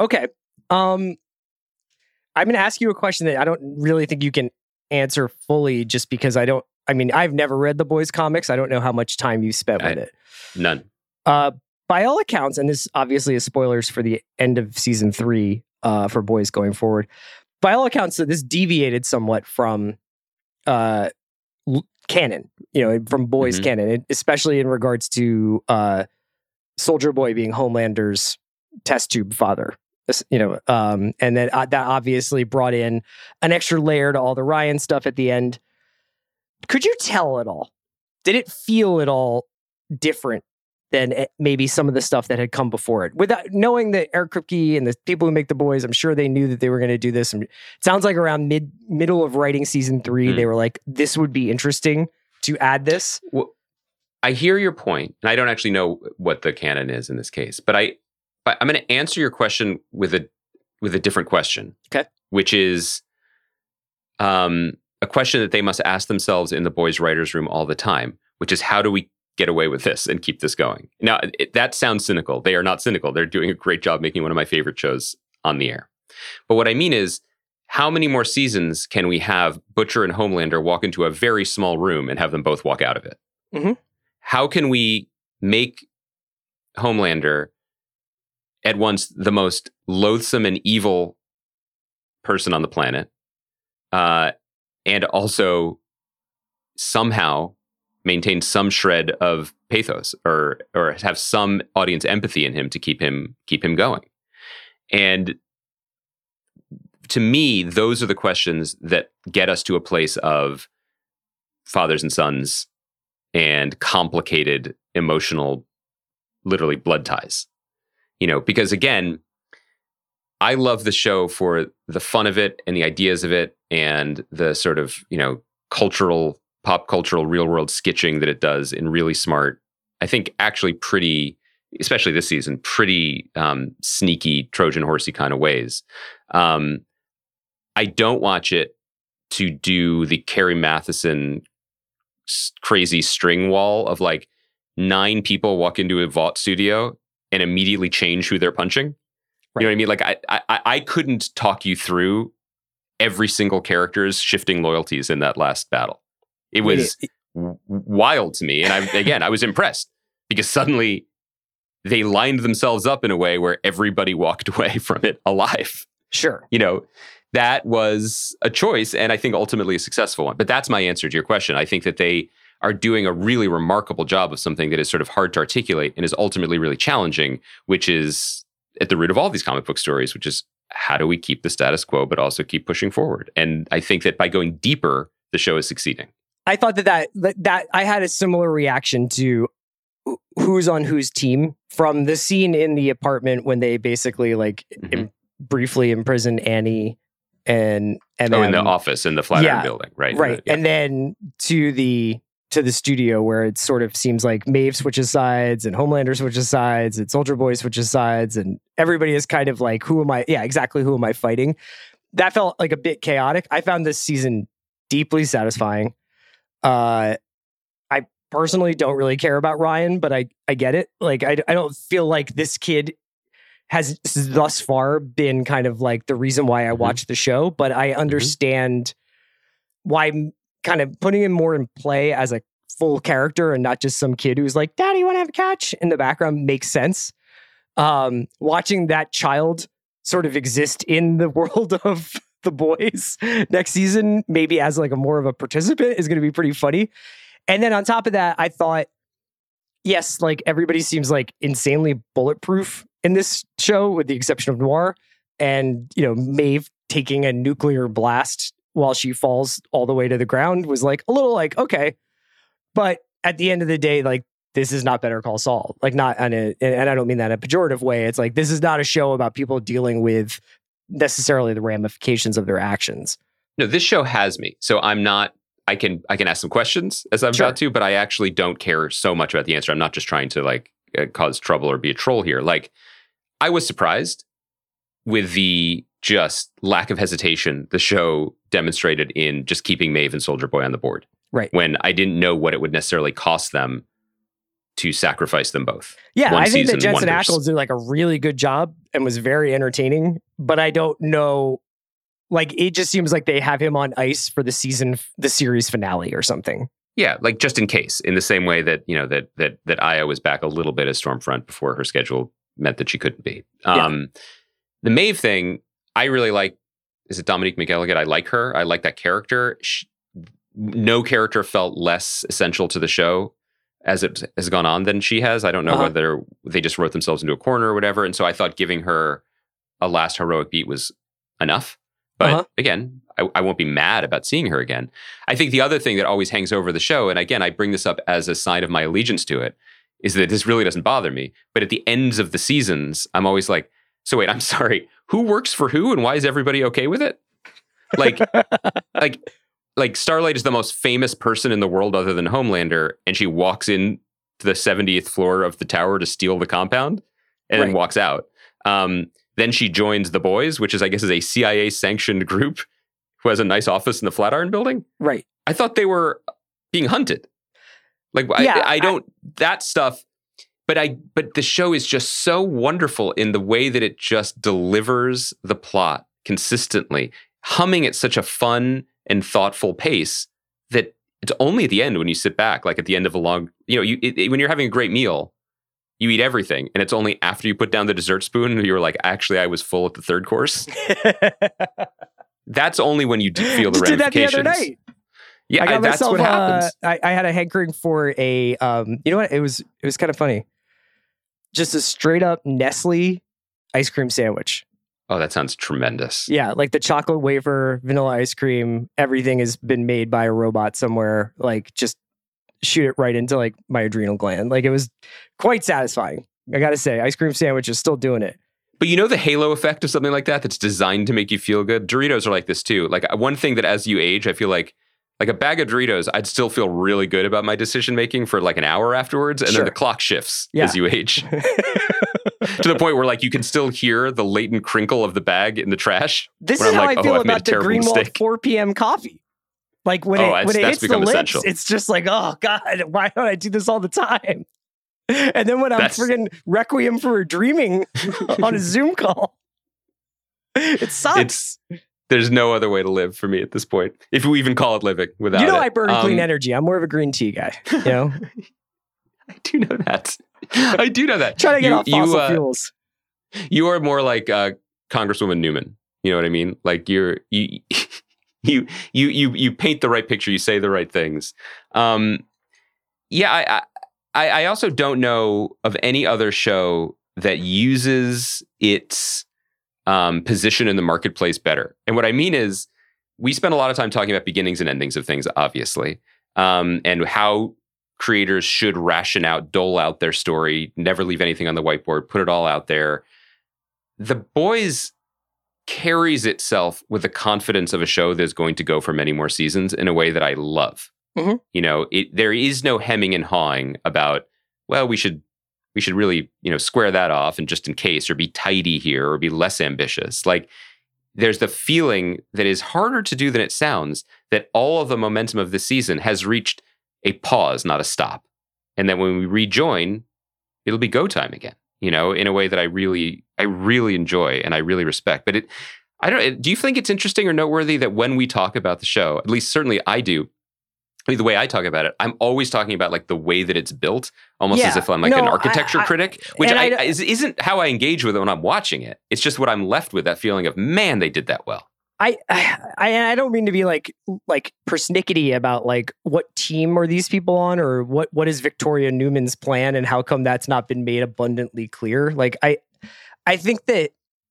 Okay. Um, I'm going to ask you a question that I don't really think you can answer fully just because I don't, I mean, I've never read the boys comics. I don't know how much time you spent with it.
None.
Uh, by all accounts, and this obviously is spoilers for the end of season three uh, for boys going forward. By all accounts, so this deviated somewhat from uh, l- canon, you know, from boys
Mhm.
canon, especially in regards to uh, Soldier Boy being Homelander's test tube father. You know, um, and then uh, that obviously brought in an extra layer to all the Ryan stuff at the end. Could you tell at all? Did it feel at all different than eh, maybe some of the stuff that had come before it. Without knowing that Eric Kripke and the people who make the boys, I'm sure they knew that they were going to do this. And it sounds like around mid middle of writing season three,
Hmm.
they were like, "This would be interesting to add this."
Well, I hear your point, and I don't actually know what the canon is in this case, but I, but I'm going to answer your question with a with a different question.
Okay.
which is, um, a question that they must ask themselves in the boys' writers' room all the time, which is how do we get away with this and keep this going? Now, it, that sounds cynical. They are not cynical. They're doing a great job making one of my favorite shows on the air. But what I mean is, how many more seasons can we have Butcher and Homelander walk into a very small room and have them both walk out of it?
Mhm.
How can we make Homelander at once the most loathsome and evil person on the planet, uh, and also somehow maintain some shred of pathos or or have some audience empathy in him to keep him keep him going? And to me, those are the questions that get us to a place of fathers and sons and complicated emotional, literally blood ties. You know, because again, I love the show for the fun of it and the ideas of it and the sort of, you know, cultural, pop cultural, real world sketching that it does in really smart, I think actually pretty, especially this season, pretty um, sneaky Trojan horsey kind of ways. Um, I don't watch it to do the Carrie Mathison crazy string wall of like nine people walk into a vault studio and immediately change who they're punching. You know what I mean? Like I, I I couldn't talk you through every single character's shifting loyalties in that last battle. It was w- wild to me, and I again I was impressed because suddenly they lined themselves up in a way where everybody walked away from it alive.
Sure.
You know, that was a choice, and I think ultimately a successful one. But that's my answer to your question. I think that they are doing a really remarkable job of something that is sort of hard to articulate and is ultimately really challenging, which is at the root of all these comic book stories, which is how do we keep the status quo but also keep pushing forward? And I think that by going deeper, the show is succeeding.
I thought that that that, that I had a similar reaction to who's on whose team from the scene in the apartment when they basically like
Mhm.
im- briefly imprison Annie and and
oh, in the office in the Flatiron
yeah,
building, right?
right
Yeah.
and then to the to the studio where it sort of seems like Maeve switches sides and Homelander switches sides and Soldier Boy switches sides and everybody is kind of like who am I? Yeah exactly. Who am I fighting? That felt like a bit chaotic. I found this season deeply satisfying. Uh I personally don't really care about Ryan but I I get it. Like I I don't feel like this kid has thus far been kind of like the reason why I
Mhm.
the show, but I understand why m- kind of putting him more in play as a full character and not just some kid who's like, Daddy, you want to have a catch in the background makes sense. Um, watching that child sort of exist in the world of the boys next season, maybe as like a more of a participant, is going to be pretty funny. And then on top of that, I thought, yes, like everybody seems like insanely bulletproof in this show, with the exception of Noir. And, you know, Maeve taking a nuclear blast while she falls all the way to the ground was like a little like, okay. But at the end of the day, like, this is not Better Call Saul. Like, not on a, and I don't mean that in a pejorative way. It's like, this is not a show about people dealing with necessarily the ramifications of their actions.
no, this show has me, so I'm not. I can I can ask some questions as I'm
Sure.
about to, but I actually don't care so much about the answer. I'm not just trying to like uh, cause trouble or be a troll here. Like, I was surprised with the just lack of hesitation the show demonstrated in just keeping Maeve and Soldier Boy on the board.
Right.
When I didn't know what it would necessarily cost them to sacrifice them both.
Yeah,
One
I think that Jensen
wonders.
Ackles did like a really good job and was very entertaining, but I don't know. Like, it just seems like they have him on ice for the season, the series finale or something.
Yeah, like just in case, in the same way that you know that that that Aya was back a little bit as Stormfront before her schedule meant that she couldn't be.
Yeah.
Um, The Maeve thing, I really like. Is it Dominique McElligott? I like her. I like that character. She, no character felt less essential to the show as it has gone on than she has. I don't know
Uh-huh.
whether they just wrote themselves into a corner or whatever. And so I thought giving her a last heroic beat was enough. But
Uh-huh.
again, I, I won't be mad about seeing her again. I think the other thing that always hangs over the show, and again, I bring this up as a sign of my allegiance to it, is that this really doesn't bother me. But at the ends of the seasons, I'm always like, so wait, I'm sorry, who works for who and why is everybody okay with it? Like, like, like Starlight is the most famous person in the world other than Homelander, and she walks in to the 70th floor of the tower to steal the compound and
Right.
then walks out. Um, then she joins the boys, which is, I guess, is a CIA sanctioned group who has a nice office in the Flatiron building.
Right.
I thought they were being hunted. Like
Yeah,
I, I
I-
don't that stuff. But I but the show is just so wonderful in the way that it just delivers the plot consistently, humming at such a fun and thoughtful pace that it's only at the end when you sit back, like at the end of a long, you know, you it, it- when you're having a great meal, you eat everything, and it's only after you put down the dessert spoon you're like, actually, I was full at the third course. That's only when you do feel the
Just did that the
ramifications.
other night.
Yeah,
I got
I- that's
myself.
what happens.
Uh, I, I had a hankering for a. Um, you know what? It was it was kind of funny. Just a straight up Nestle ice cream sandwich.
Oh, that sounds tremendous.
Yeah, like the chocolate wafer, vanilla ice cream. Everything has been made by a robot somewhere. Like just shoot it right into like my adrenal gland. Like it was quite satisfying. I gotta say, ice cream sandwich is still doing it.
But you know the halo effect of something like that that's designed to make you feel good? Doritos are like this too. Like uh, one thing that as you age, I feel like like a bag of Doritos, I'd still feel really good about my decision making for like an hour afterwards, and
Sure.
then the clock shifts
Yeah.
as you age to the point where like you can still hear the latent crinkle of the bag in the trash.
This is
I'm
how
like,
I
oh,
feel
a
about the Greenwald
mistake.
4 p.m. coffee. Like when
Oh,
it when it hits the lips,
essential.
it's just like, oh god, why don't I do this all the time? and then when I'm
That's-
friggin' requiem for a dreaming on a Zoom call, it sucks.
There's no other way to live for me at this point. If we even call it living without
you know,
it.
I burn clean
Um,
energy. I'm more of a green tea guy. You know,
I do know that. I do know that.
trying to get
You-
off
you,
fossil
uh,
fuels.
You are more like uh, Congresswoman Newman. You know what I mean? Like you're you you you you you paint the right picture. You say the right things. Um, yeah, I, I I also don't know of any other show that uses its um, position in the marketplace better. And what I mean is, we spend a lot of time talking about beginnings and endings of things, obviously, um, and how creators should ration out, dole out their story, never leave anything on the whiteboard, put it all out there. The Boys carries itself with the confidence of a show that's going to go for many more seasons in a way that I love.
Mhm.
You know, it, there is no hemming and hawing about, well, we should we should really, you know, square that off and just in case or be tidy here or be less ambitious. Like there's the feeling that is harder to do than it sounds that all of the momentum of the season has reached a pause, not a stop. And that when we rejoin, it'll be go time again, you know, in a way that I really, I really enjoy and I really respect. But it, I don't, do you think it's interesting or noteworthy that when we talk about the show, at least certainly I do, the way I talk about it, I'm always talking about like the way that it's built, almost as if I'm like
No,
an architecture
I-
critic, which I,
I-
is, isn't how I engage with it when I'm watching it. It's just what I'm left with that feeling of, man, they did that well.
I, I I don't mean to be like like persnickety about like what team are these people on or what what is Victoria Newman's plan and how come that's not been made abundantly clear. Like I I think that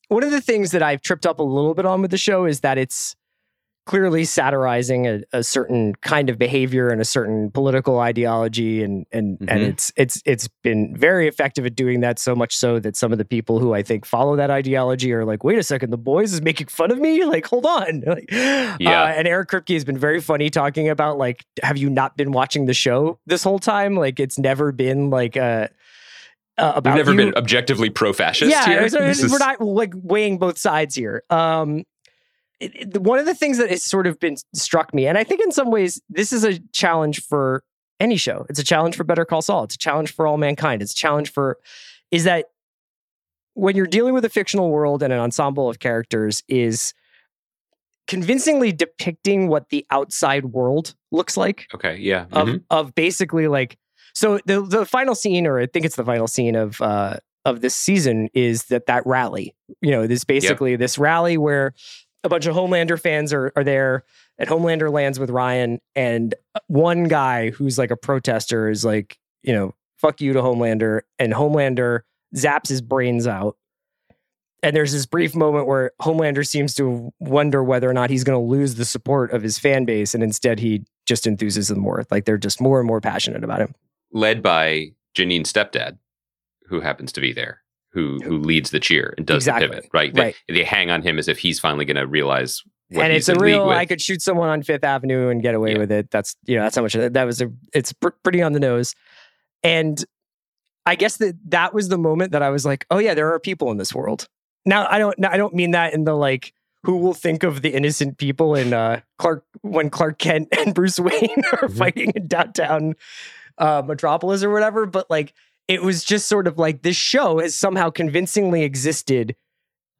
one of the things that I've tripped up a little bit on with the show is that it's clearly satirizing a, a certain kind of behavior and a certain political ideology and and and
Mhm.
it's it's it's been very effective at doing that so much so that some of the people who I think follow that ideology are like wait a second the boys is making fun of me like hold on like,
Yeah.
uh, and Eric Kripke has been very funny talking about like have you not been watching the show this whole time like it's never been like a uh about
We've never
you.
been objectively pro-fascist
Yeah,
here.
so
This
we're
is-
not like weighing both sides here. Um, it- it- one of the things that has sort of been struck me, and I think in some ways this is a challenge for any show. It's a challenge for Better Call Saul. It's a challenge for all mankind. It's a challenge for is that when you're dealing with a fictional world and an ensemble of characters is convincingly depicting what the outside world looks like
okay, yeah.
of
mhm.
of basically like so the the final scene or I think it's the final scene of uh of this season is that that rally you know this basically this rally where a bunch of Homelander fans are are there and Homelander lands with Ryan and one guy who's like a protester is like you know fuck you to Homelander and Homelander zaps his brains out and there's this brief moment where Homelander seems to wonder whether or not he's going to lose the support of his fan base, and instead he just enthuses them more. Like they're just more and more passionate about him.
Led by Janine's stepdad, who happens to be there, who who leads the cheer and does
Exactly.
the pivot. Right. They,
Right.
they hang on him as if he's finally going to realize what
and
he's
it's a
in league
real. I could shoot someone on Fifth Avenue and get away
Yeah.
with it. That's you know that's how much that was. A, it's pr- pretty on the nose, and I guess that that was the moment that I was like, oh yeah, there are people in this world. Now I don't. I don't mean that in the like. Who will think of the innocent people in uh, Clark when Clark Kent and Bruce Wayne are
Mhm.
fighting in downtown uh, Metropolis or whatever? But like, it was just sort of like this show has somehow convincingly existed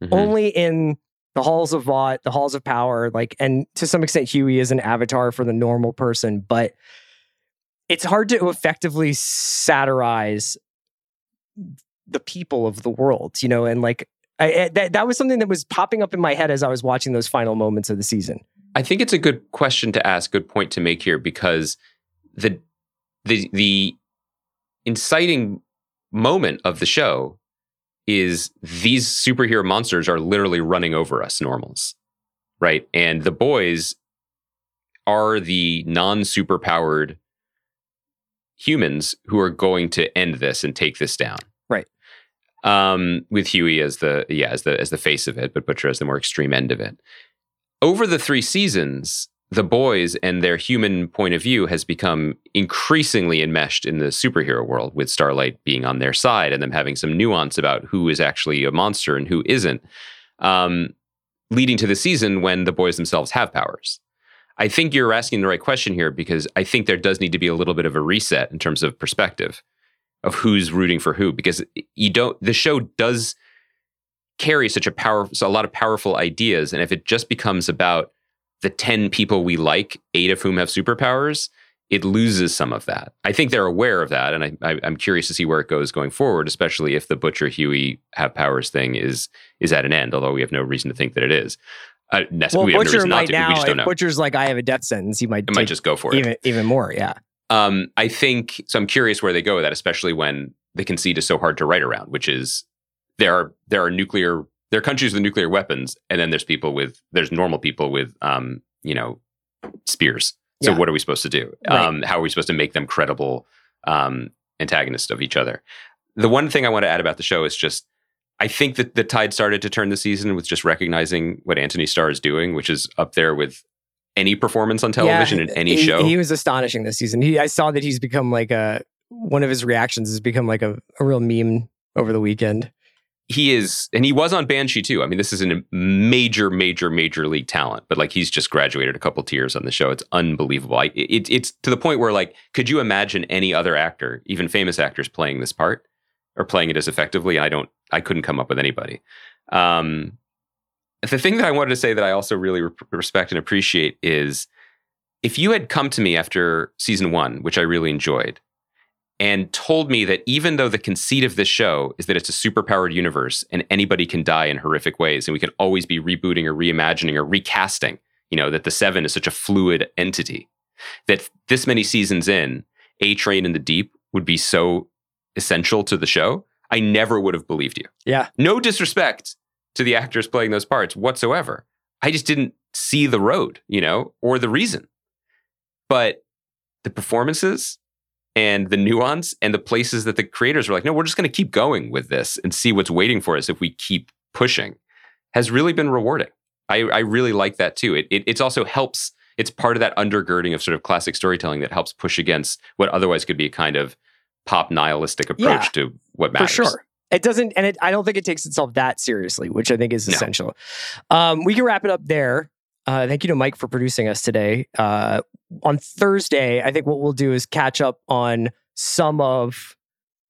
Mhm.
only in the halls of Vought, the halls of power, like, and to some extent, Hughie is an avatar for the normal person, but it's hard to effectively satirize the people of the world, you know, and like, I, I- that, that was something that was popping up in my head as I was watching those final moments of the season.
I think it's a good question to ask, good point to make here, because the the the inciting moment of the show is these superhero monsters are literally running over us normals, right? And the boys are the non-superpowered humans who are going to end this and take this down.
Right.
Um, with Hughie as the yeah as the as the face of it, but Butcher as the more extreme end of it over the three seasons, the boys and their human point of view has become increasingly enmeshed in the superhero world, with Starlight being on their side and them having some nuance about who is actually a monster and who isn't, um, leading to the season when the boys themselves have powers. I think you're asking the right question here because I think there does need to be a little bit of a reset in terms of perspective. of who's rooting for who because you don't the show does carry such a power a lot of powerful ideas and if it just becomes about the 10 people we like eight of whom have superpowers it loses some of that i think they're aware of that and I, I, i'm curious to see where it goes going forward especially if the butcher Hughie have powers thing is is at an end although we have no reason to think that it is uh,
Well,
we have no
Butcher
not
might
to, we
now.
know
Butcher's like, I have a death sentence. He might
it might just go for it
even even more. Yeah.
um, I think so. I'm curious where they go with that, especially when the conceit is so hard to write around. Which is there are there are nuclear there are countries with nuclear weapons, and then there's people with there's normal people with um, you know spears. So
Yeah.
what are we supposed to do?
Right.
Um, how are we supposed to make them credible um, antagonists of each other? The one thing I want to add about the show is just I think that the tide started to turn this season with just recognizing what Anthony Starr is doing, which is up there with any performance on television
Yeah,
in any
he,
show.
He was astonishing this season. He, I saw that he's become like a one of his reactions has become like a, a real meme over the weekend.
He is and he was on banshee too. I mean this is a major major major league talent but like he's just graduated a couple tiers on the show. It's unbelievable. I, it, it's to the point where like could you imagine any other actor even famous actors playing this part or playing it as effectively? I don't i couldn't come up with anybody. Um the thing that i wanted to say that i also really re- respect and appreciate is if you had come to me after season one which i really enjoyed and told me that even though the conceit of this show is that it's a superpowered universe and anybody can die in horrific ways and we can always be rebooting or reimagining or recasting, you know, that the seven is such a fluid entity, that this many seasons in, A Train in the Deep would be so essential to the show, I never would have believed you.
Yeah.
No disrespect to the actors playing those parts whatsoever. I just didn't see the road, you know, or the reason. But the performances and the nuance and the places that the creators were like, no, we're just going to keep going with this and see what's waiting for us if we keep pushing has really been rewarding. I, I really like that too. It, it it's also helps. It's part of that undergirding of sort of classic storytelling that helps push against what otherwise could be a kind of pop nihilistic approach
Yeah,
to what matters.
for sure. It doesn't, and it, I don't think it takes itself that seriously, which I think is
No.
essential. Um, we can wrap it up there. Uh, thank you to Mike for producing us today. Uh, on Thursday, I think what we'll do is catch up on some of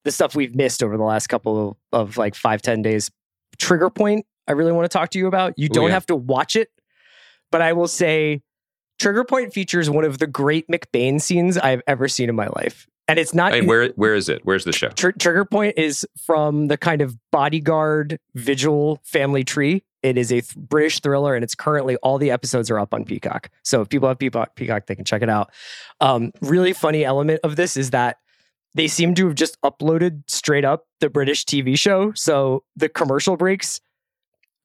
the stuff we've missed over the last couple of, of like five ten days. Trigger Point, I really want to talk to you about. You don't
yeah.
have to watch it, but I will say Trigger Point features one of the great McBain scenes I've ever seen in my life. And it's not
Hey, where where is it? Where's the show?
Tr- Trigger Point is from the kind of bodyguard vigil family tree. It is a th- British thriller, and it's currently all the episodes are up on Peacock. So if people have Peacock, Peacock, they can check it out. Um, really funny element of this is that they seem to have just uploaded straight up the British TV show. So the commercial breaks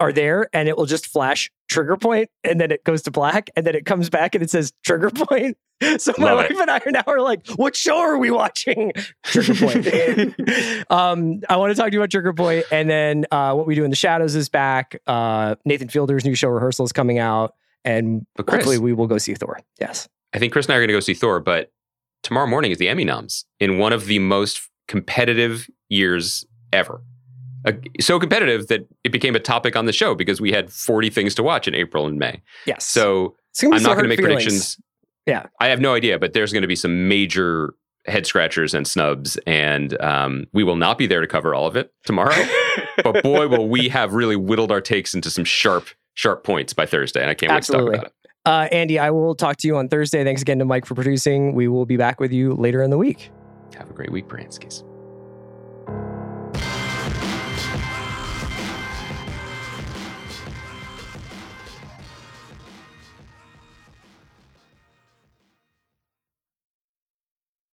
are there, and it will just flash Trigger Point, and then it goes to black, and then it comes back and it says Trigger Point. So my
Love
wife
it.
and I are now are like, what show are we watching? Trigger Point. um, I want to talk to you about Trigger Point, and then uh, what we do in the shadows is back. Uh, Nathan Fielder's new show rehearsal is coming out, and
But Chris-
hopefully we will go see Thor. Yes.
I think Chris and I are going to go see Thor, but tomorrow morning is the Emmy noms in one of the most competitive years ever. Uh, so competitive that it became a topic on the show because we had 40 things to watch in April and May.
Yes.
So
It's gonna be
I'm not going to make
feelings.
predictions.
Yeah.
I have no idea, but there's going to be some major head scratchers and snubs, and um, we will not be there to cover all of it tomorrow. but boy, will we have really whittled our takes into some sharp, sharp points by Thursday, and I can't
Absolutely.
wait to talk
Uh,
about it.
Andy, I will talk to you on Thursday. Thanks again to Mike for producing. We will be back with you later in the week.
Have a great week, Branskis.